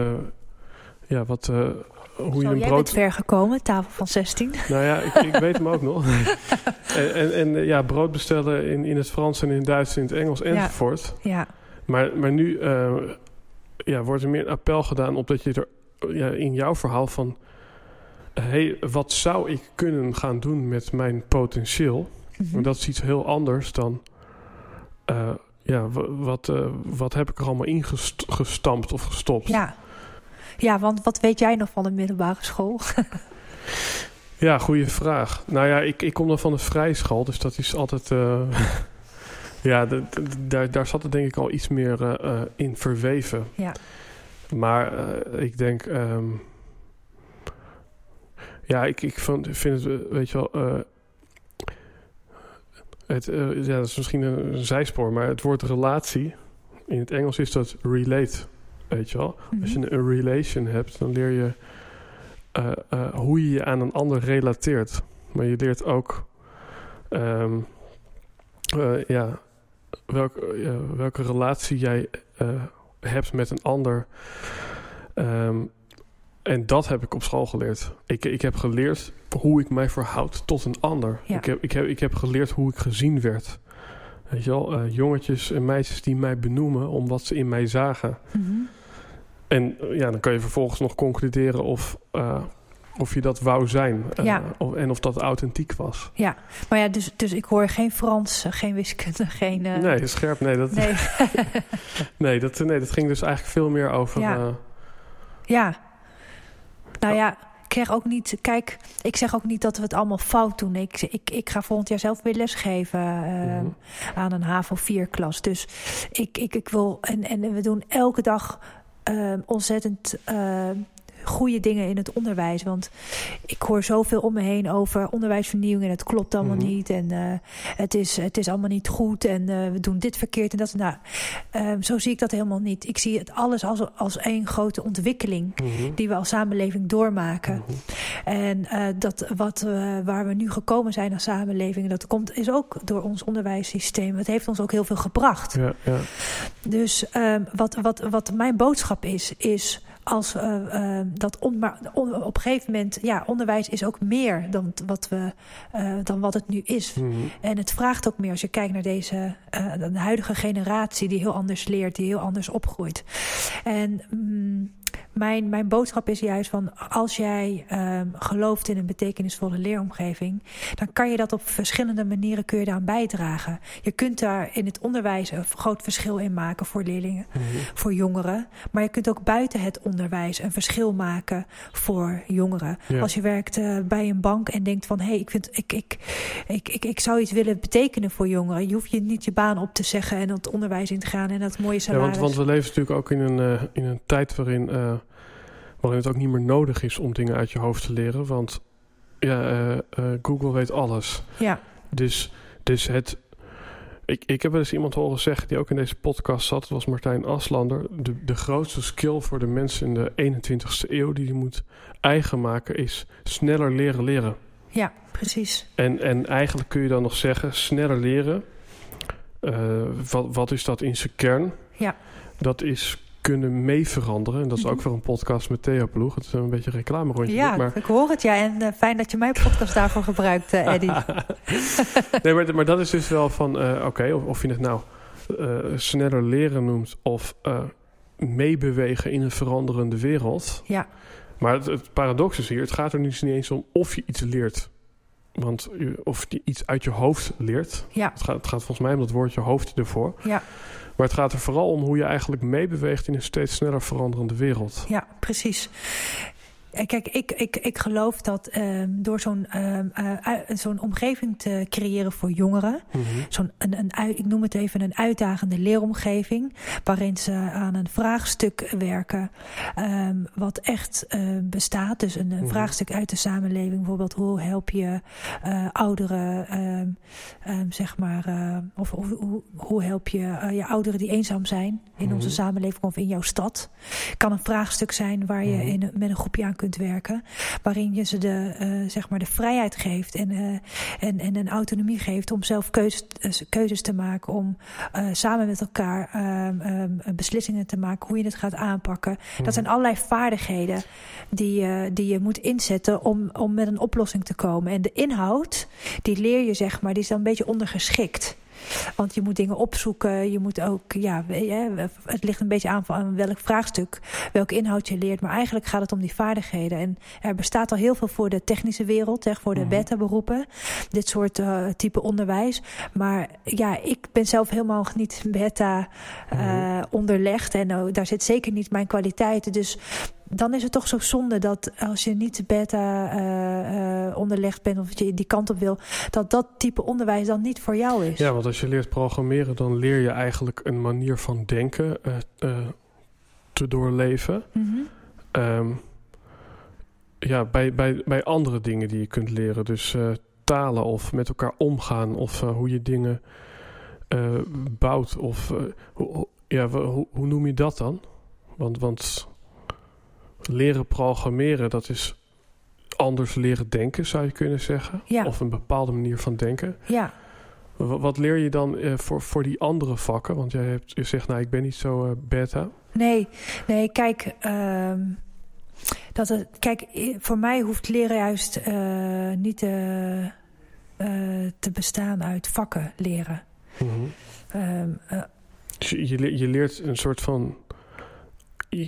ja, wat hoe Zo, je een jij brood... bent ver gekomen, tafel van 16. Nou ja, ik, ik weet hem ook nog. en, en, en, ja, brood bestellen in, in het Frans en in het Duits en in het Engels enzovoort. Ja. Maar, maar nu uh, ja, wordt er meer een appel gedaan op dat je er ja, in jouw verhaal van... Hé, hey, wat zou ik kunnen gaan doen met mijn potentieel? Maar dat is iets heel anders dan... Uh, ja, wat, uh, wat heb ik er allemaal ingestampt of gestopt? Ja. Ja, want wat weet jij nog van de middelbare school? ja, goede vraag. Nou ja, ik, ik kom dan van de vrijschool, dus dat is altijd... Uh, ja, daar, daar zat er denk ik al iets meer uh, in verweven. Ja. Maar uh, ik denk... Um, ja, ik, ik vind, vind het, weet je wel... Het, ja, dat is misschien een, een, zijspoor, maar het woord relatie... In het Engels is dat relate, weet je wel. Mm -hmm. Als je een relation hebt, dan leer je... Uh, hoe je je aan een ander relateert. Maar je leert ook... Um, ja, welke, welke relatie jij hebt met een ander... Um, en dat heb ik op school geleerd. Ik, ik heb geleerd hoe ik mij verhoud tot een ander. Ja. Ik, heb, ik, heb, ik heb geleerd hoe ik gezien werd. Weet je wel, uh, jongetjes en meisjes die mij benoemen om wat ze in mij zagen. Mm -hmm. En uh, ja, dan kan je vervolgens nog concluderen of, uh, of je dat wou zijn. Ja. Of, en of dat authentiek was. Ja, maar ja, dus, dus ik hoor geen Frans, geen wiskunde, geen... Nee, scherp, nee. Dat, nee. nee, dat, nee, dat ging dus eigenlijk veel meer over... Ja. ja. Nou ja, zeg ook niet, kijk, ik zeg ook niet dat we het allemaal fout doen. Ik, ik, ik ga volgend jaar zelf weer lesgeven uh, aan een HAVO 4 klas. Dus ik, ik, ik wil, en, en we doen elke dag uh, ontzettend uh, goede dingen in het onderwijs. Want ik hoor zoveel om me heen over onderwijsvernieuwing en het klopt allemaal Mhm. niet. En uh, het, is, het is allemaal niet goed en uh, we doen dit verkeerd en dat. Nou, uh, zo zie ik dat helemaal niet. Ik zie het alles als, als één grote ontwikkeling Mhm. die we als samenleving doormaken. Mhm. En uh, dat wat we, waar we nu gekomen zijn als samenleving, dat komt, is ook door ons onderwijssysteem. Het heeft ons ook heel veel gebracht. Ja, ja. Dus uh, wat, wat, wat mijn boodschap is, is als uh, uh, dat on, maar on, op een gegeven moment, ja, onderwijs is ook meer dan wat, we, uh, dan wat het nu is. Mhm. En het vraagt ook meer als je kijkt naar deze de huidige generatie die heel anders leert, die heel anders opgroeit. En mm, mijn, mijn boodschap is juist van als jij um, gelooft in een betekenisvolle leeromgeving, dan kan je dat op verschillende manieren kun je daaraan bijdragen. Je kunt daar in het onderwijs een groot verschil in maken voor leerlingen, Mhm. voor jongeren. Maar je kunt ook buiten het onderwijs een verschil maken voor jongeren. Ja. Als je werkt uh, bij een bank en denkt van hé, hey, ik, vind, ik, ik, ik, ik, ik zou iets willen betekenen voor jongeren. Je hoeft je niet je baan op te zeggen en het onderwijs in te gaan en dat mooie Ja, salaris. want, want we leven natuurlijk ook in een, uh, in een tijd waarin, uh, waarin het ook niet meer nodig is om dingen uit je hoofd te leren. Want ja, uh, Google weet alles. Ja. Dus, dus het. Ik, ik heb wel eens iemand horen zeggen die ook in deze podcast zat. Dat was Martijn Aslander. De, de grootste skill voor de mensen in de 21ste eeuw die je moet eigen maken is sneller leren leren. Ja, precies. En, en eigenlijk kun je dan nog zeggen, sneller leren. Uh, wat, wat is dat in zijn kern? Ja. Dat is kunnen mee veranderen. En dat is Mhm. ook voor een podcast met Thea Ploeg. Het is een beetje een reclame rondje. Ja, maar... ik hoor het ja. En uh, fijn dat je mijn podcast daarvoor gebruikt, uh, Eddie. nee, maar, maar dat is dus wel van... Uh, Oké, okay, of, of je het nou sneller leren noemt... of meebewegen in een veranderende wereld. Ja. Maar het, het paradox is hier... het gaat er dus niet eens om of je iets leert... Want of je iets uit je hoofd leert. Ja. Het, gaat, het gaat volgens mij om dat woordje hoofd ervoor. Ja. Maar het gaat er vooral om hoe je eigenlijk meebeweegt in een steeds sneller veranderende wereld. Ja, precies. Kijk, ik, ik, ik geloof dat um, door zo'n um, uh, zo'n omgeving te creëren voor jongeren, Mhm. mm -hmm. zo'n een, een, ik noem het even een uitdagende leeromgeving, waarin ze aan een vraagstuk werken um, wat echt uh, bestaat. Dus een, Mhm. mm -hmm. vraagstuk uit de samenleving, bijvoorbeeld hoe help je ouderen, zeg maar, uh, of hoe, hoe, hoe help je je ouderen die eenzaam zijn in Mhm. mm -hmm. onze samenleving of in jouw stad. Kan een vraagstuk zijn waar je in, met een groepje aan kunt werken. Waarin je ze de, uh, zeg maar de vrijheid geeft en, uh, en, en een autonomie geeft om zelf keuzes, uh, keuzes te maken. Om uh, samen met elkaar um, um, beslissingen te maken hoe je het gaat aanpakken. Mm. Dat zijn allerlei vaardigheden die, die je moet inzetten om, om met een oplossing te komen. En de inhoud, die leer je zeg maar, die is dan een beetje ondergeschikt. Want je moet dingen opzoeken. Je moet ook, ja, het ligt een beetje aan van welk vraagstuk, welke inhoud je leert. Maar eigenlijk gaat het om die vaardigheden. En er bestaat al heel veel voor de technische wereld, voor de Mhm. beta-beroepen. Dit soort uh, type onderwijs. Maar ja, ik ben zelf helemaal niet beta uh, Mhm. onderlegd. En uh, daar zit zeker niet mijn kwaliteiten. Dus dan is het toch zo zonde dat als je niet beta uh, uh, onderlegd bent of je die kant op wil, dat dat type onderwijs dan niet voor jou is. Ja, want als je leert programmeren, dan leer je eigenlijk een manier van denken uh, te doorleven. Mm -hmm. um, ja, bij, bij, bij andere dingen die je kunt leren. Dus talen of met elkaar omgaan of hoe je dingen bouwt. Of hoe, ja, hoe, hoe noem je dat dan? Want, want leren programmeren, dat is anders leren denken, zou je kunnen zeggen. Ja. Of een bepaalde manier van denken. Ja. Wat, leer je dan uh, voor, voor die andere vakken? Want jij hebt, je zegt, nou, ik ben niet zo uh, beta. Nee, nee, kijk... Um, dat het, kijk, voor mij hoeft leren juist uh, niet te, te bestaan uit vakken leren. Mm -hmm. um, dus je, je leert een soort van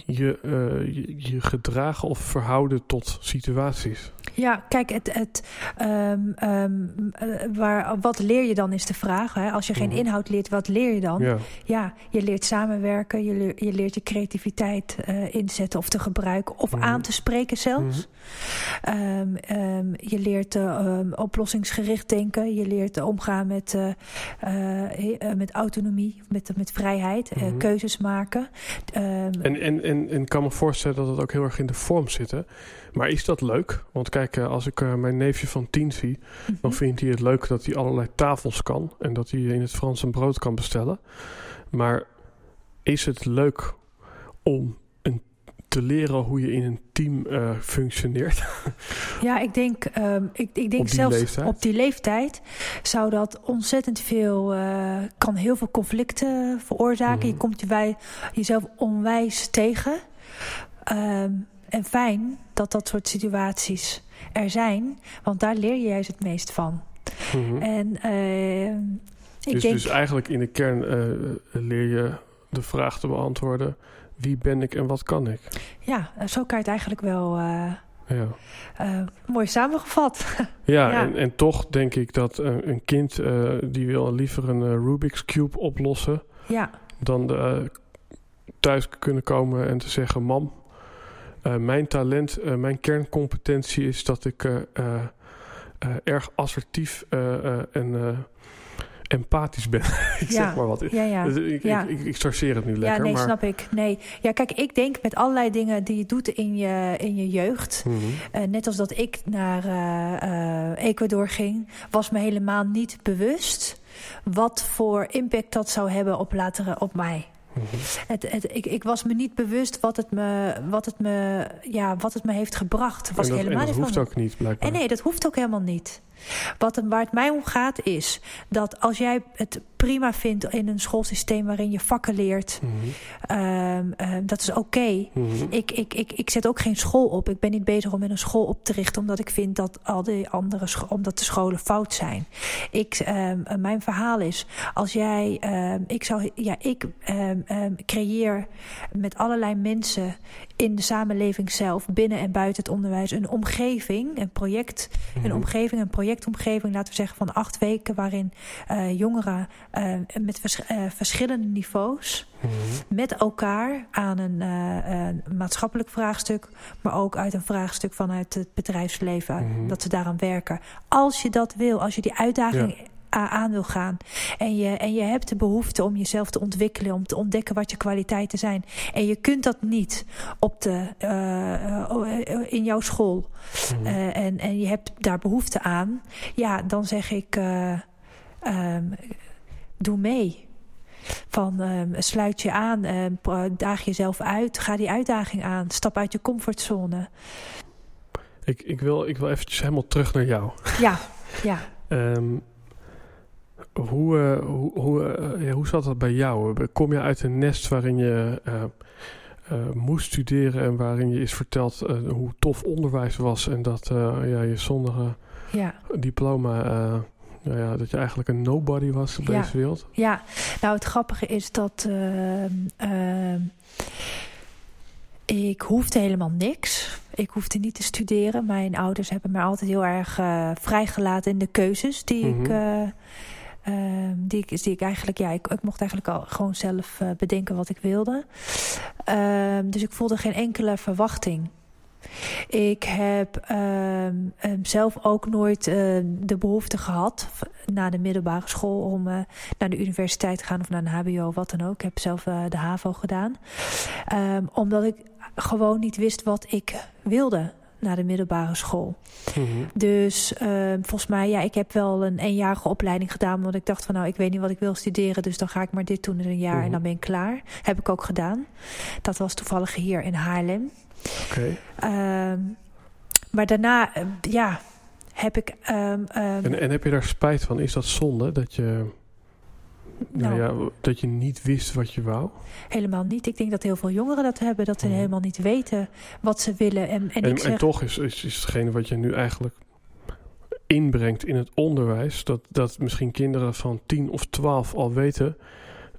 je, uh, je, je, gedragen of verhouden tot situaties. Ja, kijk, het, het, um, um, waar, wat leer je dan is de vraag. Hè? Als je geen mhm. inhoud leert, wat leer je dan? Ja, ja je leert samenwerken, je, leert je, leert je creativiteit uh, inzetten of te gebruiken of mhm. aan te spreken zelfs. Mm um, je leert uh, oplossingsgericht denken, je leert omgaan met, uh, met autonomie, met, met vrijheid, mhm. keuzes maken. en, en, en, en kan me voorstellen dat het ook heel erg in de vorm zit. Hè? Maar is dat leuk? Want kijk, eh, als ik uh, mijn neefje van tien zie, dan mhm. vindt hij het leuk dat hij allerlei tafels kan en dat hij in het Frans een brood kan bestellen. Maar is het leuk om een, te leren hoe je in een team uh, functioneert? Ja, ik denk, um, ik, ik denk zelfs leeftijd? op die leeftijd zou dat ontzettend veel, uh, kan heel veel conflicten veroorzaken. Je mhm. komt je jezelf onwijs tegen. Um, en fijn dat dat soort situaties er zijn. Want daar leer je juist het meest van. Mhm. En uh, ik dus, denk... dus eigenlijk in de kern uh, leer je de vraag te beantwoorden... wie ben ik en wat kan ik? Ja, zo kan je het eigenlijk wel... Uh, ja. mooi samengevat. ja, ja. En, en, toch denk ik dat een kind... die wil liever een Rubik's Cube oplossen... Ja. dan thuis kunnen komen en te zeggen... mam, mijn talent, uh, mijn kerncompetentie is dat ik uh, erg assertief en empathisch ben. ik ja, zeg maar wat. Ja, ja. Dus ik, ja. Ik, ik, ik, sorceer het nu lekker. Ja, nee, maar... snap ik. Nee. Ja, kijk, ik denk met allerlei dingen die je doet in je, in je jeugd. Mm -hmm. net als dat ik naar Ecuador ging, was me helemaal niet bewust wat voor impact dat zou hebben op latere op mij. Het, het, ik, ik, was me niet bewust wat het me, wat het me, ja, wat het me heeft gebracht. Was en dat, helemaal en dat hoeft ook niet, blijkbaar. En nee, dat hoeft ook helemaal niet. Wat, waar het mij om gaat is dat als jij het prima vindt in een schoolsysteem waarin je vakken leert, mm -hmm. uh, dat is oké. Okay. Mm -hmm. ik, ik, ik, ik zet ook geen school op. Ik ben niet bezig om met een school op te richten, omdat ik vind dat al die andere omdat de scholen fout zijn. Ik, uh, mijn verhaal is, als jij, ik zou, ja, ik creëer met allerlei mensen in de samenleving zelf, binnen en buiten het onderwijs, een omgeving, een project, mm -hmm. een mhm. omgeving, een project projectomgeving, laten we zeggen van acht weken, waarin uh, jongeren uh, met vers uh, verschillende niveaus mm -hmm. met elkaar aan een, een, maatschappelijk vraagstuk, maar ook uit een vraagstuk vanuit het bedrijfsleven, mm -hmm. dat ze daaraan werken. Als je dat wil, als je die uitdaging ja aan wil gaan. En je, en je hebt de behoefte om jezelf te ontwikkelen, om te ontdekken wat je kwaliteiten zijn. En je kunt dat niet op de, uh, in jouw school. Mm. Uh, en, en je hebt daar behoefte aan. Ja, dan zeg ik, um, doe mee. Van um, sluit je aan, um, daag jezelf uit, ga die uitdaging aan, stap uit je comfortzone. Ik, ik, wil, ik wil eventjes helemaal terug naar jou. Ja, ja. Um, hoe, hoe, hoe, ja, hoe zat dat bij jou? Kom je uit een nest waarin je uh, moest studeren en waarin je is verteld hoe tof onderwijs was en dat ja, je zonder ja. diploma, nou ja, dat je eigenlijk een nobody was op ja. deze wereld? Ja, nou het grappige is dat ik hoefde helemaal niks. Ik hoefde niet te studeren. Mijn ouders hebben me altijd heel erg vrijgelaten in de keuzes die mm -hmm. ik Uh, die, ik, ik eigenlijk, ja, ik, mocht eigenlijk al gewoon zelf uh, bedenken wat ik wilde. Uh, dus ik voelde geen enkele verwachting. Ik heb ehm, ehm, zelf ook nooit uh, de behoefte gehad na de middelbare school om uh, naar de universiteit te gaan of naar een HBO wat dan ook. Ik heb zelf de HAVO gedaan. Omdat ik gewoon niet wist wat ik wilde naar de middelbare school. Mm -hmm. Dus uh, volgens mij, ja, ik heb wel een eenjarige opleiding gedaan. Want ik dacht van nou, ik weet niet wat ik wil studeren. Dus dan ga ik maar dit doen in een jaar mm -hmm. en dan ben ik klaar. Heb ik ook gedaan. Dat was toevallig hier in Haarlem. Oké. Okay. Um, maar daarna, uh, ja, heb ik... Um, um, en, en heb je daar spijt van? Is dat zonde dat je nou, nou, ja, dat je niet wist wat je wou? Helemaal niet. Ik denk dat heel veel jongeren dat hebben. Dat ze mm. helemaal niet weten wat ze willen. En, en, en, zeg... en toch is, is, is hetgene wat je nu eigenlijk inbrengt in het onderwijs... Dat, dat misschien kinderen van 10 of 12 al weten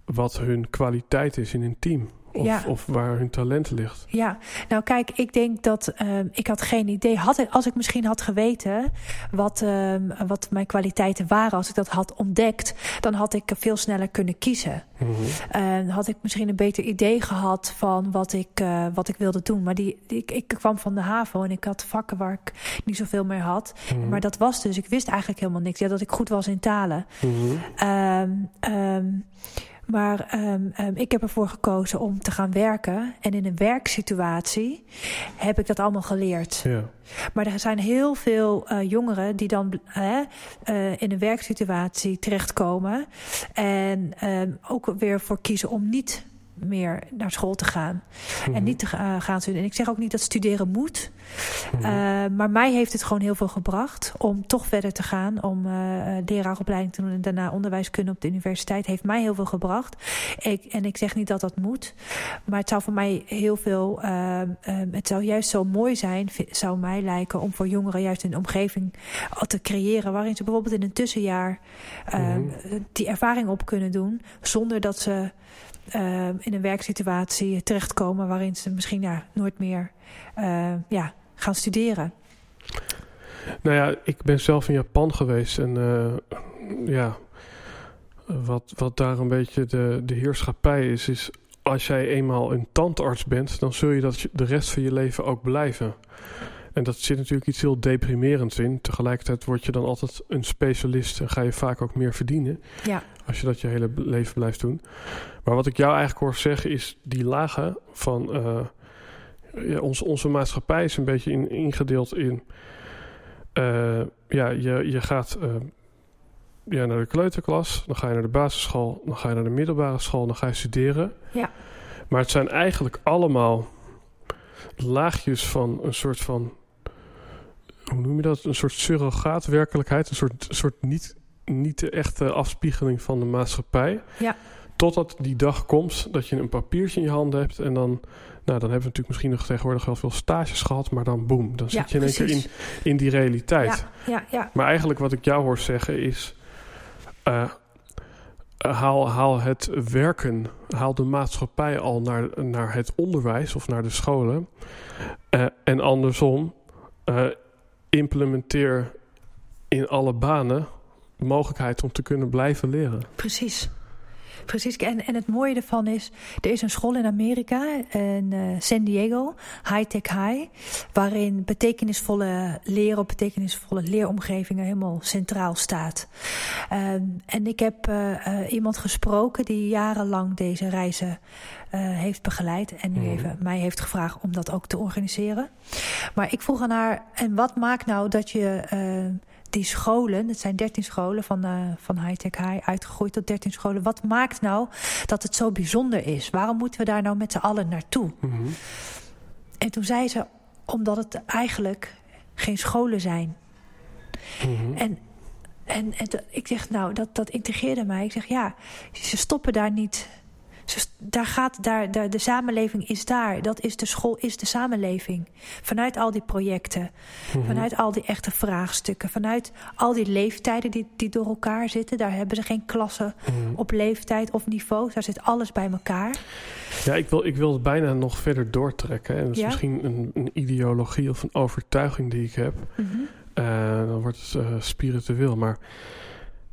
wat hun kwaliteit is in een team. Of, Ja. of waar hun talent ligt. Ja, nou kijk, ik denk dat ehm, ik had geen idee. Had ik, als ik misschien had geweten wat, ehm, wat mijn kwaliteiten waren, als ik dat had ontdekt, dan had ik veel sneller kunnen kiezen. Mhm. Had ik misschien een beter idee gehad van wat ik, eh, wat ik wilde doen. Maar die, die- ik, ik kwam van de HAVO en ik had vakken waar ik niet zoveel meer had. Mhm. Maar dat was dus, ik wist eigenlijk helemaal niks. Ja, dat ik goed was in talen. Ehm, maar ehm, ehm, ik heb ervoor gekozen om te gaan werken. En in een werksituatie heb ik dat allemaal geleerd. Ja. Maar er zijn heel veel eh, jongeren die dan eh, in een werksituatie terechtkomen. En ehm, ook weer voor kiezen om niet meer naar school te gaan. En Mhm. niet te ga- gaan studeren. En ik zeg ook niet dat studeren moet. Mhm. Uh, maar mij heeft het gewoon heel veel gebracht om toch verder te gaan. Om uh, leraaropleiding te doen en daarna onderwijskunde op de universiteit. Heeft mij heel veel gebracht. Ik, en ik zeg niet dat dat moet. Maar het zou voor mij heel veel... Het zou juist zo mooi zijn, zou mij lijken... om voor jongeren juist een omgeving te creëren... waarin ze bijvoorbeeld in een tussenjaar mm. die ervaring op kunnen doen... zonder dat ze... Uh, in een werksituatie terechtkomen waarin ze misschien ja, nooit meer uh, ja, gaan studeren. Nou ja, ik ben zelf in Japan geweest en uh, ja, wat, wat daar een beetje de, de heerschappij is, is als jij eenmaal een tandarts bent, dan zul je dat de rest van je leven ook blijven. En dat zit natuurlijk iets heel deprimerends in. Tegelijkertijd word je dan altijd een specialist en ga je vaak ook meer verdienen. Ja. Als je dat je hele leven blijft doen. Maar wat ik jou eigenlijk hoor zeggen is die lagen van... Uh, ja, onze, onze maatschappij is een beetje in, ingedeeld in... Uh, ja, je, je gaat uh, ja, naar de kleuterklas, dan ga je naar de basisschool... dan ga je naar de middelbare school, dan ga je studeren. Ja. Maar het zijn eigenlijk allemaal laagjes van een soort van... Hoe noem je dat? Een soort surrogaatwerkelijkheid. Een soort, soort niet, niet de echte afspiegeling van de maatschappij. Ja. Totdat die dag komt dat je een papiertje in je handen hebt. En dan, nou, dan hebben we natuurlijk misschien nog tegenwoordig wel veel stages gehad. Maar dan boem, dan ja, zit je in één keer in, in die realiteit. Ja, ja, ja. Maar eigenlijk wat ik jou hoor zeggen is... Uh, haal, haal het werken, haal de maatschappij al naar, naar het onderwijs of naar de scholen. Uh, en andersom, uh, implementeer in alle banen mogelijkheid om te kunnen blijven leren. Precies. Precies. En, en het mooie ervan is, er is een school in Amerika, in uh, San Diego, High Tech High, waarin betekenisvolle leren betekenisvolle leeromgevingen helemaal centraal staat. Um, en ik heb uh, uh, iemand gesproken die jarenlang deze reizen heeft begeleid en nu Mhm. even mij heeft gevraagd om dat ook te organiseren. Maar ik vroeg aan haar, en wat maakt nou dat je die scholen, het zijn 13 scholen van, uh, van Hightech High, uitgegroeid tot 13 scholen. Wat maakt nou dat het zo bijzonder is? Waarom moeten we daar nou met z'n allen naartoe? Mm -hmm. En toen zei ze, omdat het eigenlijk geen scholen zijn. Mm -hmm. En, en, en ik zeg, nou, dat, dat integreerde mij. Ik zeg, ja, ze stoppen daar niet daar gaat, daar, daar, de samenleving is daar. Dat is de school, is de samenleving. Vanuit al die projecten. Mhm. Mm -hmm. Vanuit al die echte vraagstukken. Vanuit al die leeftijden die, die door elkaar zitten. Daar hebben ze geen klassen Mhm. mm -hmm. op leeftijd of niveau. Daar zit alles bij elkaar. Ja, ik wil, ik wil het bijna nog verder doortrekken. En dat is ja? misschien een, een, ideologie of een overtuiging die ik heb. Mm -hmm. uh, dan wordt het uh, spiritueel. Maar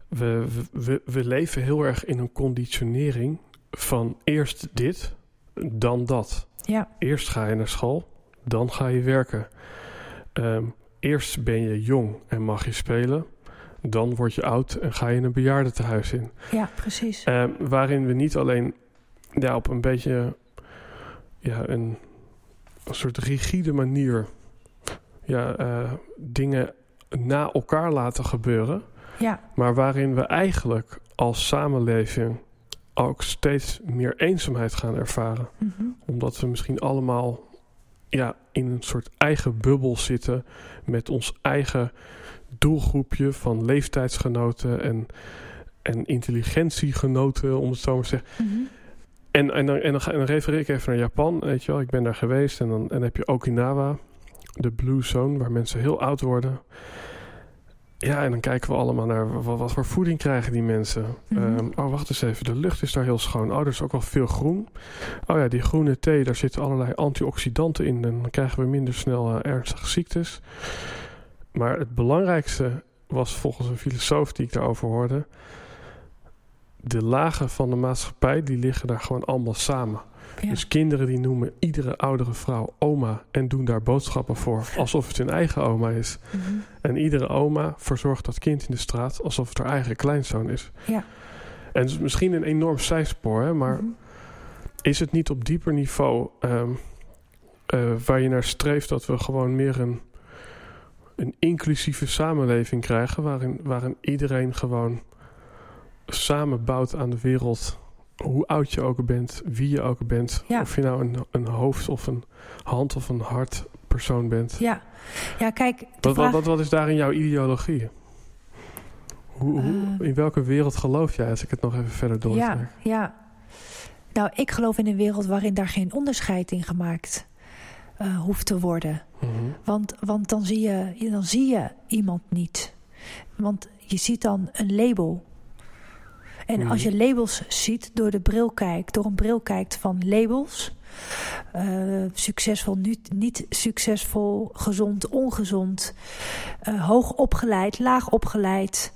we, we, we leven heel erg in een conditionering van eerst dit, dan dat. Ja. Eerst ga je naar school, dan ga je werken. Um, eerst ben je jong en mag je spelen. Dan word je oud en ga je een bejaardentehuis in. Ja, precies. Um, waarin we niet alleen ja, op een beetje ja, een, een soort rigide manier ja, uh, dingen na elkaar laten gebeuren. Ja. Maar waarin we eigenlijk als samenleving ook steeds meer eenzaamheid gaan ervaren. Mm -hmm. Omdat we misschien allemaal ja, in een soort eigen bubbel zitten met ons eigen doelgroepje van leeftijdsgenoten en, en intelligentiegenoten, om het zo maar te zeggen. Mm -hmm. En, en, dan, en, dan, en dan refereer ik even naar Japan, weet je wel. Ik ben daar geweest en dan, en dan heb je Okinawa, de Blue Zone, waar mensen heel oud worden. Ja, en dan kijken we allemaal naar wat, wat voor voeding krijgen die mensen. Ehm, oh, wacht eens even. De lucht is daar heel schoon. Oh, er is ook wel veel groen. Oh ja, die groene thee, daar zitten allerlei antioxidanten in. En dan krijgen we minder snel eh, ernstige ziektes. Maar het belangrijkste was volgens een filosoof die ik daarover hoorde... de lagen van de maatschappij, die liggen daar gewoon allemaal samen. Ja. Dus kinderen die noemen iedere oudere vrouw oma... en doen daar boodschappen voor, alsof het hun eigen oma is. Mhm. En iedere oma verzorgt dat kind in de straat alsof het haar eigen kleinzoon is. Ja. En het is misschien een enorm zijspoor, hè, maar Mhm. is het niet op dieper niveau ehm, eh, waar je naar streeft dat we gewoon meer een, een inclusieve samenleving krijgen, waarin, waarin iedereen gewoon samen bouwt aan de wereld, hoe oud je ook bent, wie je ook bent, Ja. of je nou een, een hoofd of een hand of een hart persoon bent. Ja. ja, kijk, Wat, vraag... wat, wat, is daarin jouw ideologie? Hoe, hoe, Eh. in welke wereld geloof jij, als ik het nog even verder doortrek? Ja, ja. Nou, ik geloof in een wereld waarin daar geen onderscheid in gemaakt eh, hoeft te worden. Mhm. Want, want dan, zie je, dan zie je iemand niet. Want je ziet dan een label. En Mhm. als je labels ziet, door de bril kijkt, door een bril kijkt van labels. eh, succesvol, niet, niet succesvol, gezond, ongezond. eh, hoog opgeleid, laag opgeleid.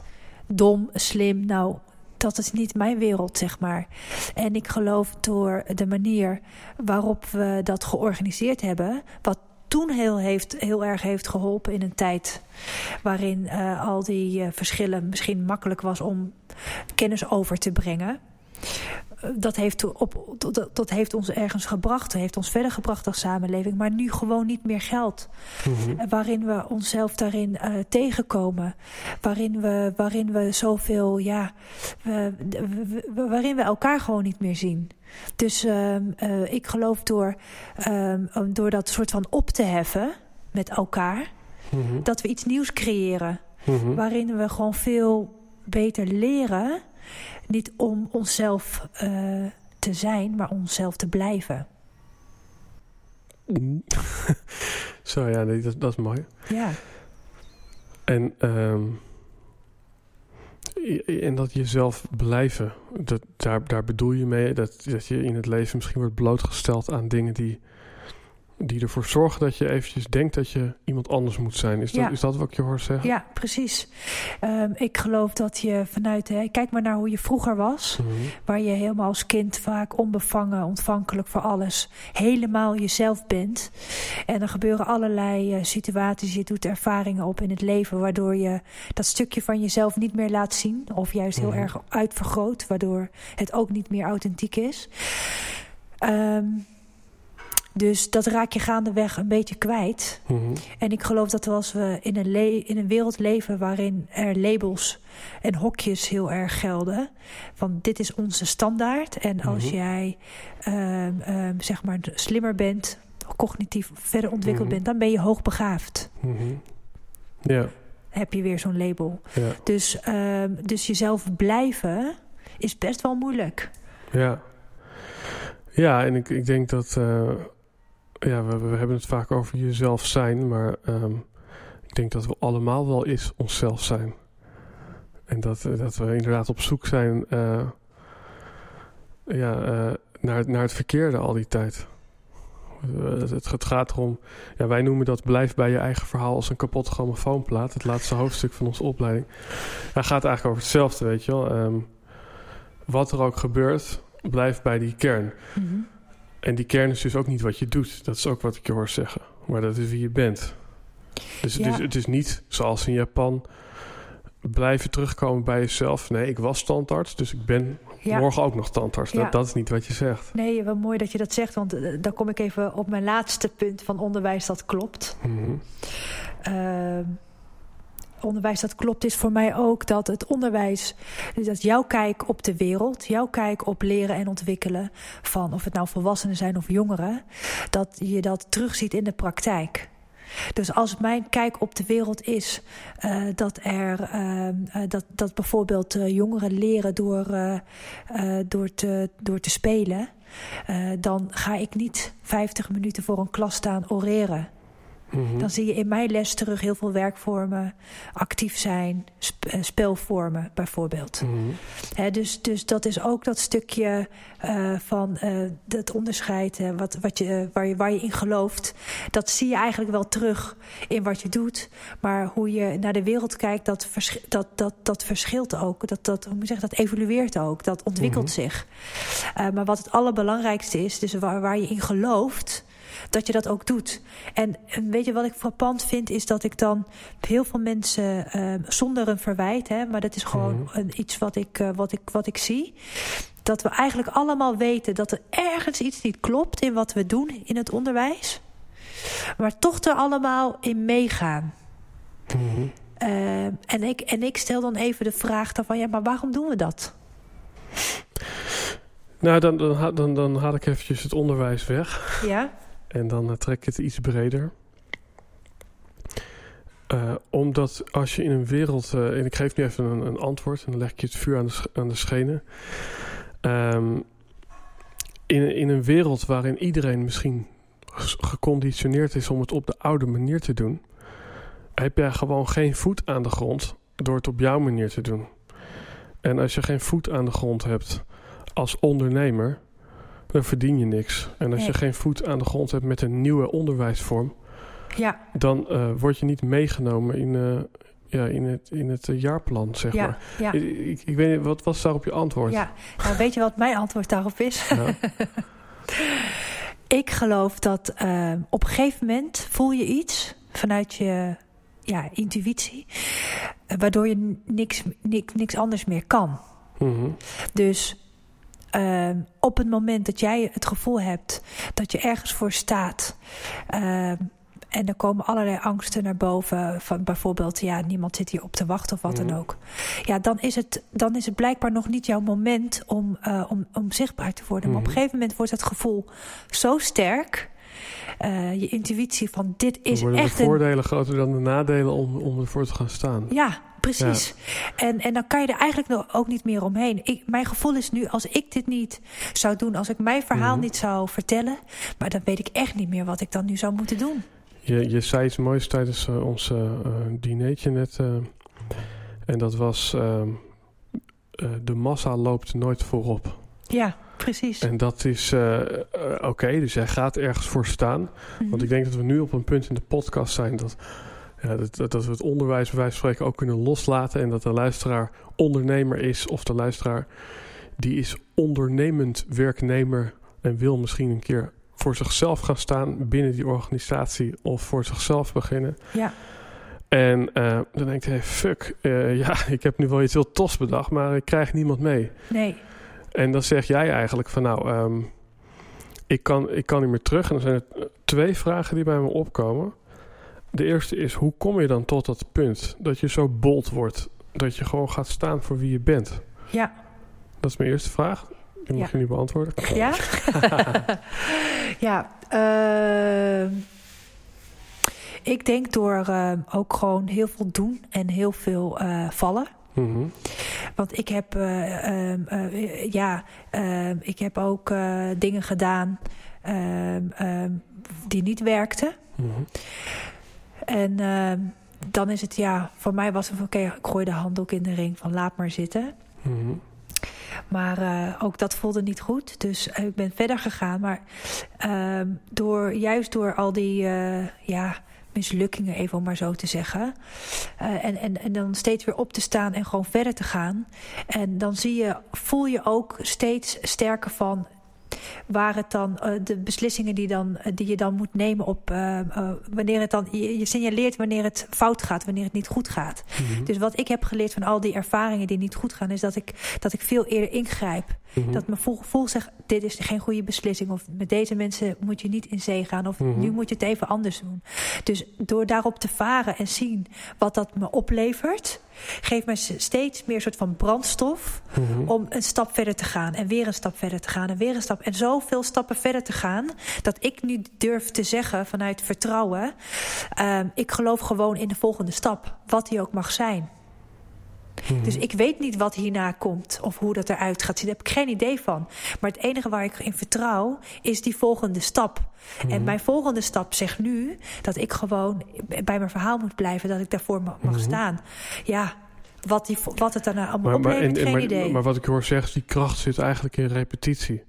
Dom, slim. Nou, dat is niet mijn wereld, zeg maar. En ik geloof door de manier waarop we dat georganiseerd hebben, wat toen heel, heeft, heel erg heeft geholpen in een tijd waarin eh, al die eh, verschillen misschien makkelijk was om kennis over te brengen. Dat heeft, op, dat, dat heeft ons ergens gebracht, heeft ons verder gebracht als samenleving, maar nu gewoon niet meer geldt. Mhm. Eh, waarin we onszelf daarin eh, tegenkomen. Waarin we, waarin we zoveel, ja, we- waarin we elkaar gewoon niet meer zien. Dus ehm, eh, ik geloof door, ehm, door dat soort van op te heffen met elkaar, Mhm. dat we iets nieuws creëren. Mhm. Waarin we gewoon veel beter leren. Niet om onszelf eh, te zijn, maar onszelf te blijven. Zo, ja, nee, dat, dat is mooi. Ja, En, i- en dat jezelf blijven, dat, daar, daar bedoel je mee dat, dat je in het leven misschien wordt blootgesteld aan dingen die, die ervoor zorgen dat je eventjes denkt dat je iemand anders moet zijn. Is, Ja. dat, is dat wat ik je hoor zeggen? ja precies. Ehm, ik geloof dat je vanuit... Hè, kijk maar naar hoe je vroeger was. Mhm. Waar je helemaal als kind vaak onbevangen, ontvankelijk voor alles. Helemaal jezelf bent. En er gebeuren allerlei eh, situaties. Je doet ervaringen op in het leven. Waardoor je dat stukje van jezelf niet meer laat zien. Of juist heel Mhm. erg uitvergroot. Waardoor het ook niet meer authentiek is. Ehm, dus dat raak je gaandeweg een beetje kwijt. Mhm. En ik geloof dat als we in een, in een wereld leven waarin er labels en hokjes heel erg gelden. Van dit is onze standaard. En als Mhm. jij ehm, ehm, zeg maar slimmer bent, cognitief verder ontwikkeld Mhm. bent, dan ben je hoogbegaafd. Ja, Heb je weer zo'n label. ja, Dus, ehm, dus jezelf blijven is best wel moeilijk. ja. Ja, en ik, ik denk dat... eh, ja, we, we hebben het vaak over jezelf zijn, maar ehm, ik denk dat we allemaal wel eens onszelf zijn. En dat, eh, dat we inderdaad op zoek zijn eh, ja, eh, naar, naar het verkeerde al die tijd. Het, het, gaat erom, ja, wij noemen dat blijf bij je eigen verhaal als een kapotte grammofoonplaat. Het laatste hoofdstuk van onze opleiding. Hij gaat eigenlijk over hetzelfde, weet je wel. Ehm, wat er ook gebeurt, blijf bij die kern. Mhm. En die kern is dus ook niet wat je doet. Dat is ook wat ik je hoor zeggen. Maar dat is wie je bent. Dus, Ja. dus het is niet zoals in Japan blijven terugkomen bij jezelf. Nee, ik was tandarts, dus ik ben Ja. morgen ook nog tandarts. Ja. Dat, dat is niet wat je zegt. Nee, wel mooi dat je dat zegt, want eh, dan kom ik even op mijn laatste punt van onderwijs dat klopt. Ehm, onderwijs dat klopt is voor mij ook dat het onderwijs, dat jouw kijk op de wereld, jouw kijk op leren en ontwikkelen van of het nou volwassenen zijn of jongeren, dat je dat terugziet in de praktijk. Dus als mijn kijk op de wereld is eh, dat er ehm, eh, dat, dat bijvoorbeeld eh, jongeren leren door, eh, eh, door, te, door te spelen, eh, dan ga ik niet 50 minuten voor een klas staan oreren. Mhm. Dan zie je in mijn les terug heel veel werkvormen, actief zijn, eh, spelvormen bijvoorbeeld. Mhm. dus, dus dat is ook dat stukje uh, van uh, het onderscheid wat, wat je, waar, je, waar je in gelooft. Dat zie je eigenlijk wel terug in wat je doet. Maar hoe je naar de wereld kijkt, dat, dat, dat, dat verschilt ook. Dat, dat, hoe moet zeggen, dat evolueert ook. Dat ontwikkelt mhm. zich. maar wat het allerbelangrijkste is, dus waar, waar je in gelooft dat je dat ook doet. En, weet je wat ik frappant vind, is dat ik dan heel veel mensen uh, zonder een verwijt, hè, maar dat is gewoon mhm. een, iets wat ik, uh, wat, ik, wat ik zie. Dat we eigenlijk allemaal weten dat er ergens iets niet klopt in wat we doen in het onderwijs. Maar toch er allemaal in meegaan. Mhm. Uh, en, ik, en ik stel dan even de vraag dan van ja, maar waarom doen we dat? Nou, dan, dan, dan, dan haal ik eventjes het onderwijs weg. Ja. En dan uh, trek ik het iets breder. Uh, omdat als je in een wereld... Uh, en ik geef nu even een, een, antwoord... en dan leg ik je het vuur aan de, aan de schenen. Um, in, in een wereld waarin iedereen misschien geconditioneerd is... om het op de oude manier te doen... heb jij gewoon geen voet aan de grond... door het op jouw manier te doen. En als je geen voet aan de grond hebt als ondernemer dan verdien je niks. En als je geen voet aan de grond hebt met een nieuwe onderwijsvorm, ja. dan uh, word je niet meegenomen in, uh, ja, in het, in het uh, jaarplan, zeg ja, maar. Ja. Ik, ik, weet niet, wat was daarop je antwoord? Ja, nou, weet je wat mijn antwoord daarop is? ik geloof dat op een gegeven moment voel je iets vanuit je ja, intuïtie, waardoor je niks, niks, niks anders meer kan. Mm -hmm. Dus uh, op het moment dat jij het gevoel hebt dat je ergens voor staat. Uh, en er komen allerlei angsten naar boven. Van bijvoorbeeld, ja, niemand zit hier op te wachten of wat dan mhm. ook. Ja, dan is, het, dan is het blijkbaar nog niet jouw moment om, uh, om, om zichtbaar te worden. Maar op een mhm. gegeven moment wordt het gevoel zo sterk. Uh, je intuïtie van dit is echt. De voordelen een... groter dan de nadelen om, om ervoor te gaan staan. Ja, precies. En, en dan kan je er eigenlijk ook niet meer omheen. Ik, mijn gevoel is nu, als ik dit niet zou doen, als ik mijn verhaal mhm. niet zou vertellen, maar dan weet ik echt niet meer wat ik dan nu zou moeten doen. Je, je zei iets moois tijdens uh, ons uh, dinertje net. Uh, en dat was: ehm, de massa loopt nooit voorop. Ja, precies. En dat is oké, dus jij gaat ergens voor staan. Want mhm. ik denk dat we nu op een punt in de podcast zijn dat ja, dat, dat we het onderwijs bij wijze van spreken ook kunnen loslaten. En dat de luisteraar ondernemer is of de luisteraar die is ondernemend werknemer en wil misschien een keer voor zichzelf gaan staan binnen die organisatie of voor zichzelf beginnen. Ja. En uh, dan denk je, hey, fuck, uh, ja, ik heb nu wel iets heel tofs bedacht, maar ik krijg niemand mee. Nee. En dan zeg jij eigenlijk van nou, um, ik, kan, ik kan niet meer terug. En dan zijn er twee vragen die bij me opkomen. De eerste is, hoe kom je dan tot dat punt dat je zo bold wordt? Dat je gewoon gaat staan voor wie je bent? Ja. Dat is mijn eerste vraag. Die mag je nu beantwoorden. Ja? ja. Uh, ik denk door uh, ook gewoon heel veel doen en heel veel uh, vallen. Mm -hmm. Want ik heb, uh, ja, ik heb ook dingen gedaan die niet werkten. Mm -hmm. En dan is het, ja, voor mij was het van, oké, okay, ik gooi de handdoek in de ring van laat maar zitten. Mm -hmm. Maar uh, ook dat voelde niet goed. Dus uh, ik ben verder gegaan. Maar uh, door, juist door al die ja, mislukkingen, even om maar zo te zeggen. en, en, en dan steeds weer op te staan en gewoon verder te gaan. En dan zie je, voel je ook steeds sterker van waar het dan uh, de beslissingen die, dan, uh, die je dan moet nemen op uh, wanneer het dan. Je, je, signaleert wanneer het fout gaat, wanneer het niet goed gaat. Mm -hmm. Dus wat ik heb geleerd van al die ervaringen die niet goed gaan, is dat ik, dat ik veel eerder ingrijp. Mm -hmm. Dat mijn gevoel zegt: dit is geen goede beslissing. Of met deze mensen moet je niet in zee gaan. Of mm -hmm. nu moet je het even anders doen. Dus door daarop te varen en zien wat dat me oplevert geeft me steeds meer soort van brandstof mm -hmm. om een stap verder te gaan en weer een stap verder te gaan en weer een stap en zoveel stappen verder te gaan dat ik nu durf te zeggen vanuit vertrouwen: uh, ik geloof gewoon in de volgende stap, wat die ook mag zijn. Mhm. Dus ik weet niet wat hierna komt of hoe dat eruit gaat zien. Daar heb ik geen idee van. Maar het enige waar ik in vertrouw is die volgende stap. En mhm. mijn volgende stap zegt nu dat ik gewoon bij mijn verhaal moet blijven, dat ik daarvoor mag mhm. staan. Ja, wat, die, wat het daarna allemaal maar, oplevert, geen maar, idee. Maar wat ik hoor zeggen, die kracht zit eigenlijk in repetitie.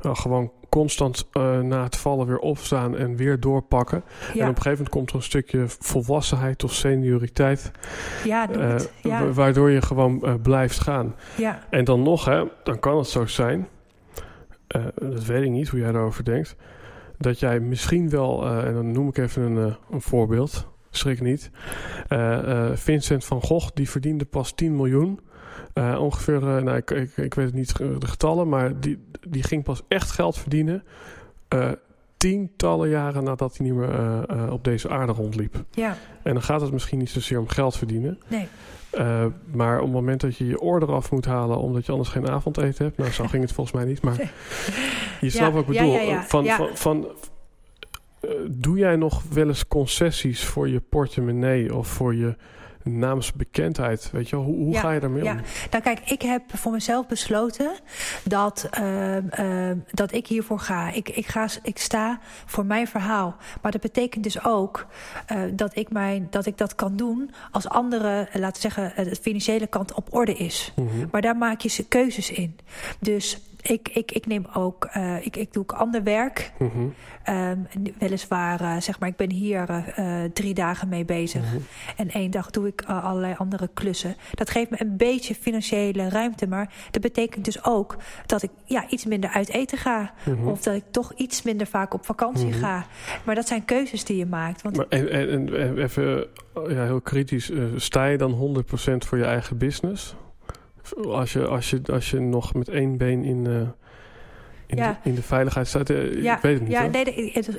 Gewoon constant uh, na het vallen weer opstaan en weer doorpakken. En op een gegeven moment komt er een stukje volwassenheid of senioriteit. Ja, uh, ja. Waardoor je gewoon uh, blijft gaan. Ja. En dan nog, hè, dan kan het zo zijn. dat weet ik niet hoe jij daarover denkt. Dat jij misschien wel, en dan noem ik even een, een voorbeeld schrik niet. Vincent van Gogh, die verdiende pas 10 miljoen. Uh, ongeveer, nou, ik, ik, ik, weet het niet de getallen, maar die, die ging pas echt geld verdienen. tientallen jaren nadat hij niet meer op deze aarde rondliep. Ja. En dan gaat het misschien niet zozeer om geld verdienen. Nee. maar op het moment dat je je oor eraf moet halen omdat je anders geen avondeten hebt. Nou, zo ging het volgens mij niet. Maar je snapt wat ik bedoel. Ja, van, van, van, eh, doe jij nog wel eens concessies voor je portemonnee of voor je naamsbekendheid? Weet je wel? Hoe, hoe ga je daarmee ja. om? Nou kijk, ik heb voor mezelf besloten dat, uh, uh, dat ik hiervoor ga. Ik, ik ga. ik sta voor mijn verhaal. Maar dat betekent dus ook uh, dat, ik mijn, dat ik dat kan doen als andere, laten we zeggen, de financiële kant op orde is. Mm -hmm. Maar daar maak je keuzes in. Dus ik, ik, ik neem ook, uh, ik, ik doe ook ander werk. Mm -hmm. um, weliswaar, uh, zeg maar, ik ben hier uh, drie dagen mee bezig. Mm -hmm. En één dag doe ik allerlei andere klussen. Dat geeft me een beetje financiële ruimte. Maar dat betekent dus ook dat ik ja, iets minder uit eten ga. Mm -hmm. Of dat ik toch iets minder vaak op vakantie ga. Maar dat zijn keuzes die je maakt. Want maar en, en, en even ja, heel kritisch. sta je dan 100% voor je eigen business? Als je, als je, als je nog met één been in, uh, in, ja. de, in de veiligheid staat. Uh, ja. Ik weet het niet. Ja, nee,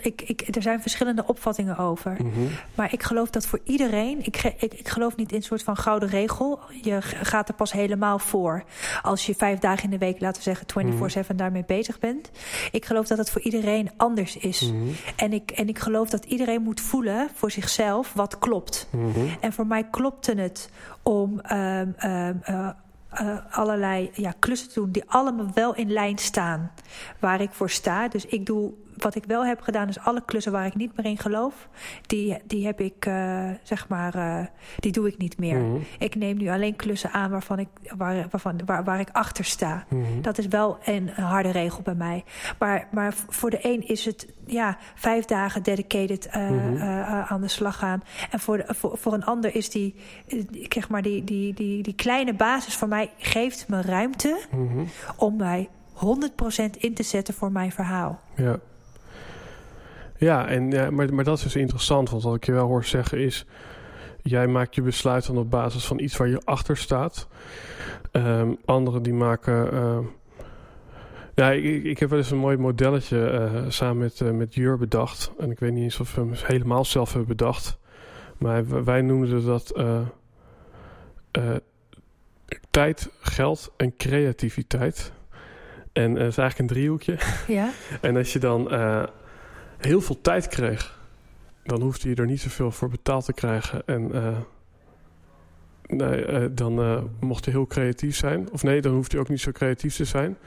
ik, ik, er zijn verschillende opvattingen over. Mm -hmm. Maar ik geloof dat voor iedereen. Ik, ik, ik geloof niet in een soort van gouden regel. Je gaat er pas helemaal voor. Als je vijf dagen in de week, laten we zeggen, 24-7 mm -hmm. daarmee bezig bent. Ik geloof dat het voor iedereen anders is. Mm -hmm. en, ik, en ik geloof dat iedereen moet voelen voor zichzelf wat klopt. En voor mij klopte het om. Um, um, uh, uh, allerlei ja, klussen doen die allemaal wel in lijn staan waar ik voor sta. Dus ik doe wat ik wel heb gedaan, is alle klussen waar ik niet meer in geloof, die, die heb ik, uh, zeg maar, uh, die doe ik niet meer. Mm -hmm. Ik neem nu alleen klussen aan waarvan ik, waar, waarvan, waar, waar ik achter sta. Mm -hmm. Dat is wel een, een, harde regel bij mij. Maar, maar voor de een is het ja, vijf dagen dedicated uh, mm -hmm. aan de slag gaan. En voor, de, voor, voor een ander is die, zeg maar, die, die, die, die kleine basis van mij geeft me ruimte om mij 100% in te zetten voor mijn verhaal. Ja. Ja, en, ja maar, maar dat is dus interessant. Want wat ik je wel hoor zeggen is... jij maakt je besluit dan op basis van iets waar je achter staat. Um, anderen die maken... Uh, ja, ik, ik, heb wel eens een mooi modelletje uh, samen met, uh, met Jur bedacht. En ik weet niet eens of we hem helemaal zelf hebben bedacht. Maar wij noemden dat tijd, geld en creativiteit. En het is eigenlijk een driehoekje. Ja. en als je dan heel veel tijd kreeg, dan hoefde je er niet zoveel voor betaald te krijgen. En uh, nee, uh, dan uh, mocht je heel creatief zijn. Of nee, dan hoefde je ook niet zo creatief te zijn.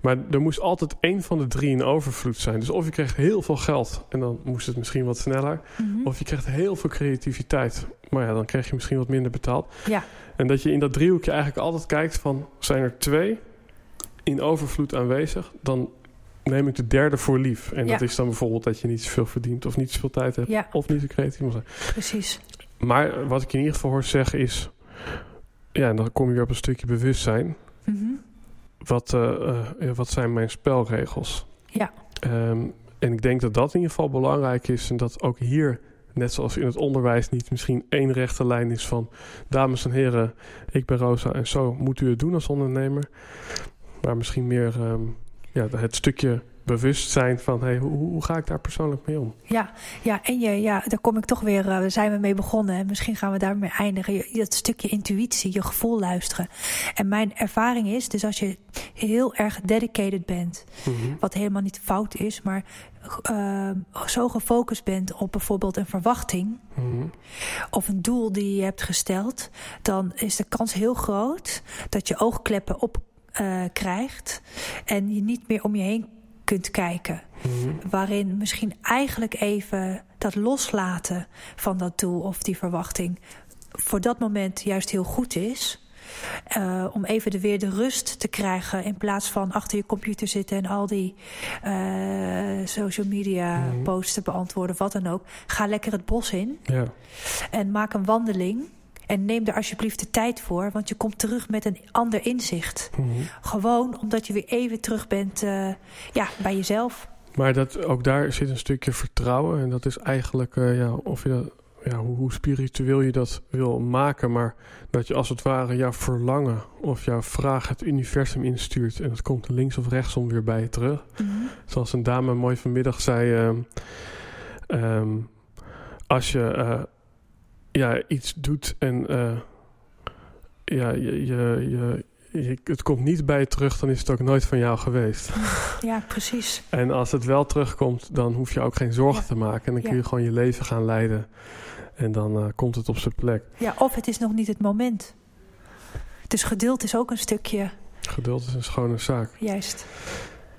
Maar er moest altijd één van de drie in overvloed zijn. Dus of je kreeg heel veel geld en dan moest het misschien wat sneller. Mm -hmm. Of je kreeg heel veel creativiteit. Maar ja, dan kreeg je misschien wat minder betaald. Ja. En dat je in dat driehoekje eigenlijk altijd kijkt van... zijn er twee in overvloed aanwezig... dan neem ik de derde voor lief. En ja. dat is dan bijvoorbeeld dat je niet zoveel verdient of niet zoveel tijd hebt. Ja. Of niet zo creatief moet zijn. Precies. Maar wat ik in ieder geval hoor zeggen is... Ja, en dan kom je weer op een stukje bewustzijn. Mm -hmm. wat, uh, uh, wat zijn mijn spelregels? Ja. Um, en ik denk dat dat in ieder geval belangrijk is. En dat ook hier, net zoals in het onderwijs, niet misschien één rechte lijn is van... Dames en heren, ik ben Rosa en zo moet u het doen als ondernemer. Maar misschien meer... Um, ja, het stukje bewust zijn van hey, hoe, hoe ga ik daar persoonlijk mee om? Ja, ja en je, ja, daar kom ik toch weer, uh, zijn we mee begonnen. En misschien gaan we daarmee eindigen. Je, dat stukje intuïtie, je gevoel luisteren. En mijn ervaring is, dus als je heel erg dedicated bent, Mhm. wat helemaal niet fout is, maar uh, zo gefocust bent op bijvoorbeeld een verwachting Mhm. of een doel die je hebt gesteld, dan is de kans heel groot dat je oogkleppen op uh, krijgt en je niet meer om je heen kunt kijken. Mhm. Waarin misschien eigenlijk even dat loslaten van dat doel of die verwachting voor dat moment juist heel goed is. Uh, om even de, weer de rust te krijgen in plaats van achter je computer zitten en al die uh, social media Mhm. posts te beantwoorden, wat dan ook. Ga lekker het bos in Ja. en maak een wandeling. En neem er alsjeblieft de tijd voor, want je komt terug met een ander inzicht. Mhm. Gewoon omdat je weer even terug bent uh, ja, bij jezelf. Maar dat, ook daar zit een stukje vertrouwen. En dat is eigenlijk, uh, ja, of je dat, ja, hoe, hoe, spiritueel je dat wil maken. Maar dat je als het ware jouw verlangen of jouw vraag het universum instuurt. En dat komt links of rechtsom weer bij je terug. Mm -hmm. Zoals een dame mooi vanmiddag zei. Um, um, als je uh, ja, iets doet en uh, ja, je, je, je, je, het komt niet bij je terug, dan is het ook nooit van jou geweest. Ja, precies. En als het wel terugkomt, dan hoef je ook geen zorgen ja. te maken. En dan kun je gewoon je leven gaan leiden. En dan uh, komt het op zijn plek. Ja, of het is nog niet het moment. Dus geduld is ook een stukje. Geduld is een schone zaak. Juist.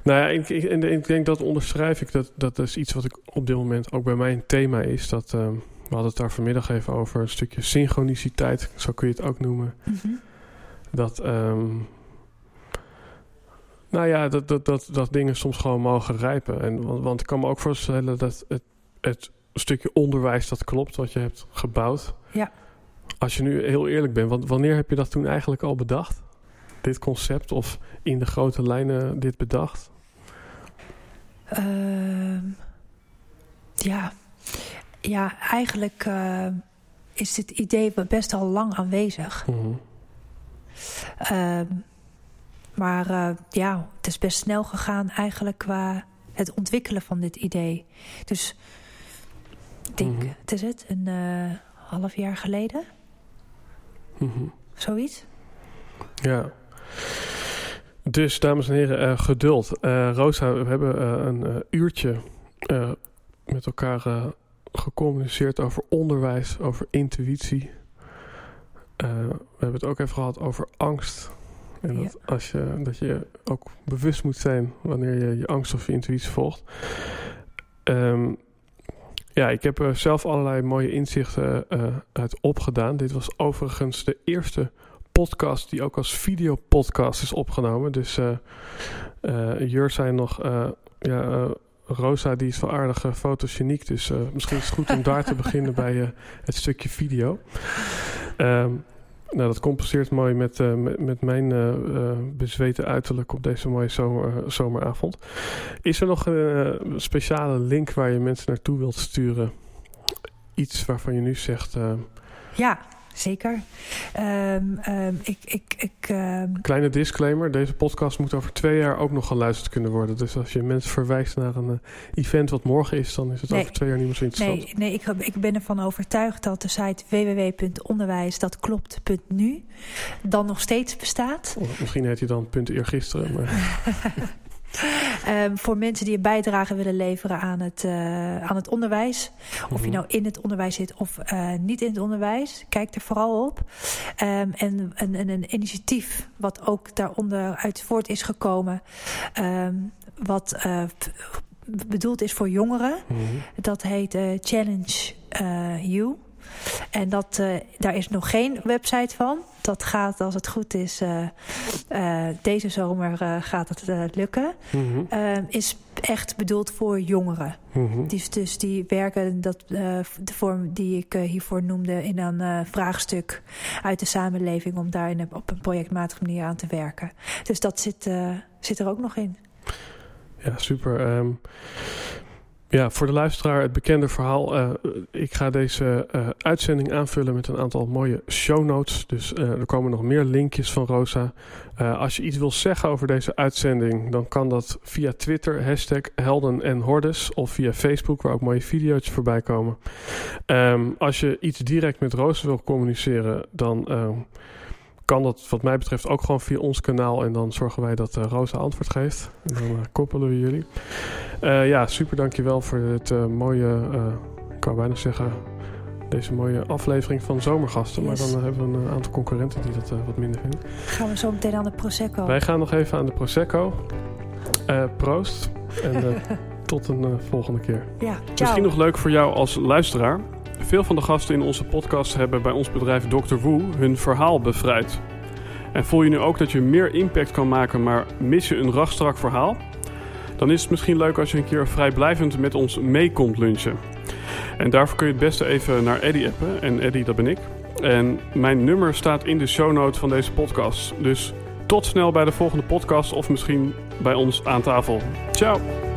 Nou ja, ik, ik, ik denk dat onderschrijf ik. Dat, dat is iets wat ik op dit moment ook bij mij een thema is. Dat, uh, we hadden het daar vanmiddag even over. Een stukje synchroniciteit, zo kun je het ook noemen. Mm -hmm. Dat, um, nou ja, dat, dat, dat, dat dingen soms gewoon mogen rijpen. En, want, want ik kan me ook voorstellen dat het, het stukje onderwijs, dat klopt, wat je hebt gebouwd. Ja. Als je nu heel eerlijk bent, want wanneer heb je dat toen eigenlijk al bedacht? Dit concept of in de grote lijnen dit bedacht? Uh, ja. Ja, eigenlijk uh, is dit idee best al lang aanwezig. Mm -hmm. uh, maar uh, ja, het is best snel gegaan eigenlijk qua het ontwikkelen van dit idee. Dus ik denk, Mhm. mm -hmm. het is het, een uh, half jaar geleden? Mm -hmm. Zoiets? Ja. Dus, dames en heren, geduld. Rosa, we hebben een uurtje met elkaar gecommuniceerd over onderwijs, over intuïtie. we hebben het ook even gehad over angst. En dat, Ja. als je, dat je ook bewust moet zijn wanneer je je angst of je intuïtie volgt. Ehm, ja, ik heb er zelf allerlei mooie inzichten uh, uit opgedaan. Dit was overigens de eerste podcast die ook als videopodcast is opgenomen. Dus uh, uh, Jur zei nog, ja, Rosa die is wel aardig fotogeniek. Dus misschien is het goed om daar te beginnen bij het stukje video. Um, nou, dat compenseert mooi met, uh, met, met, mijn uh, uh, bezweten uiterlijk op deze mooie zomer, zomeravond. Is er nog een speciale link waar je mensen naartoe wilt sturen? Iets waarvan je nu zegt. ja, zeker. Um, um, ik, ik, ik, um... Kleine disclaimer: deze podcast moet over twee jaar ook nog geluisterd kunnen worden. Dus als je mensen verwijst naar een event wat morgen is, dan is het nee, over twee jaar niet meer zo interessant. Nee, nee ik, ik ben ervan overtuigd dat de site www.onderwijsdatklopt.nu dan nog steeds bestaat. Of misschien heet hij dan punt eergisteren. Maar... Um, voor mensen die een bijdrage willen leveren aan het, uh, aan het onderwijs. Of je nou in het onderwijs zit of uh, niet in het onderwijs. Kijk er vooral op. Um, en, en, en, een initiatief wat ook daaronder uit voort is gekomen. Um, wat uh, bedoeld is voor jongeren. Mm -hmm. Dat heet Challenge You. En dat, uh, daar is nog geen website van. Dat gaat, als het goed is, uh, uh, deze zomer gaat het lukken. Mm -hmm. is echt bedoeld voor jongeren. Mm -hmm. dus, dus die werken, dat, de vorm die ik hiervoor noemde, in een vraagstuk uit de samenleving... om daar in, op een projectmatige manier aan te werken. Dus dat zit, zit er ook nog in. Ja, super. Um... Ja, voor de luisteraar het bekende verhaal. Uh, ik ga deze uh, uitzending aanvullen met een aantal mooie show notes. Dus uh, er komen nog meer linkjes van Rosa. als je iets wil zeggen over deze uitzending, dan kan dat via Twitter, hashtag Helden en Hordes. Of via Facebook, waar ook mooie video's voorbij komen. Um, als je iets direct met Rosa wil communiceren, dan kan dat wat mij betreft ook gewoon via ons kanaal. En dan zorgen wij dat uh, Rosa antwoord geeft. En dan uh, koppelen we jullie. Uh, ja, super dankjewel voor het mooie, ik kan bijna zeggen, deze mooie aflevering van Zomergasten. Maar dan hebben we een aantal concurrenten die dat wat minder vinden. Gaan we zo meteen aan de Prosecco. Wij gaan nog even aan de Prosecco. proost. En tot een volgende keer. Ja, Misschien nog leuk voor jou als luisteraar. Veel van de gasten in onze podcast hebben bij ons bedrijf Dr. Woe hun verhaal bevrijd. En voel je nu ook dat je meer impact kan maken, maar mis je een rachtstrak verhaal? Dan is het misschien leuk als je een keer vrijblijvend met ons mee komt lunchen. En daarvoor kun je het beste even naar Eddie appen. En Eddie, dat ben ik. En mijn nummer staat in de show notes van deze podcast. Dus tot snel bij de volgende podcast of misschien bij ons aan tafel. Ciao!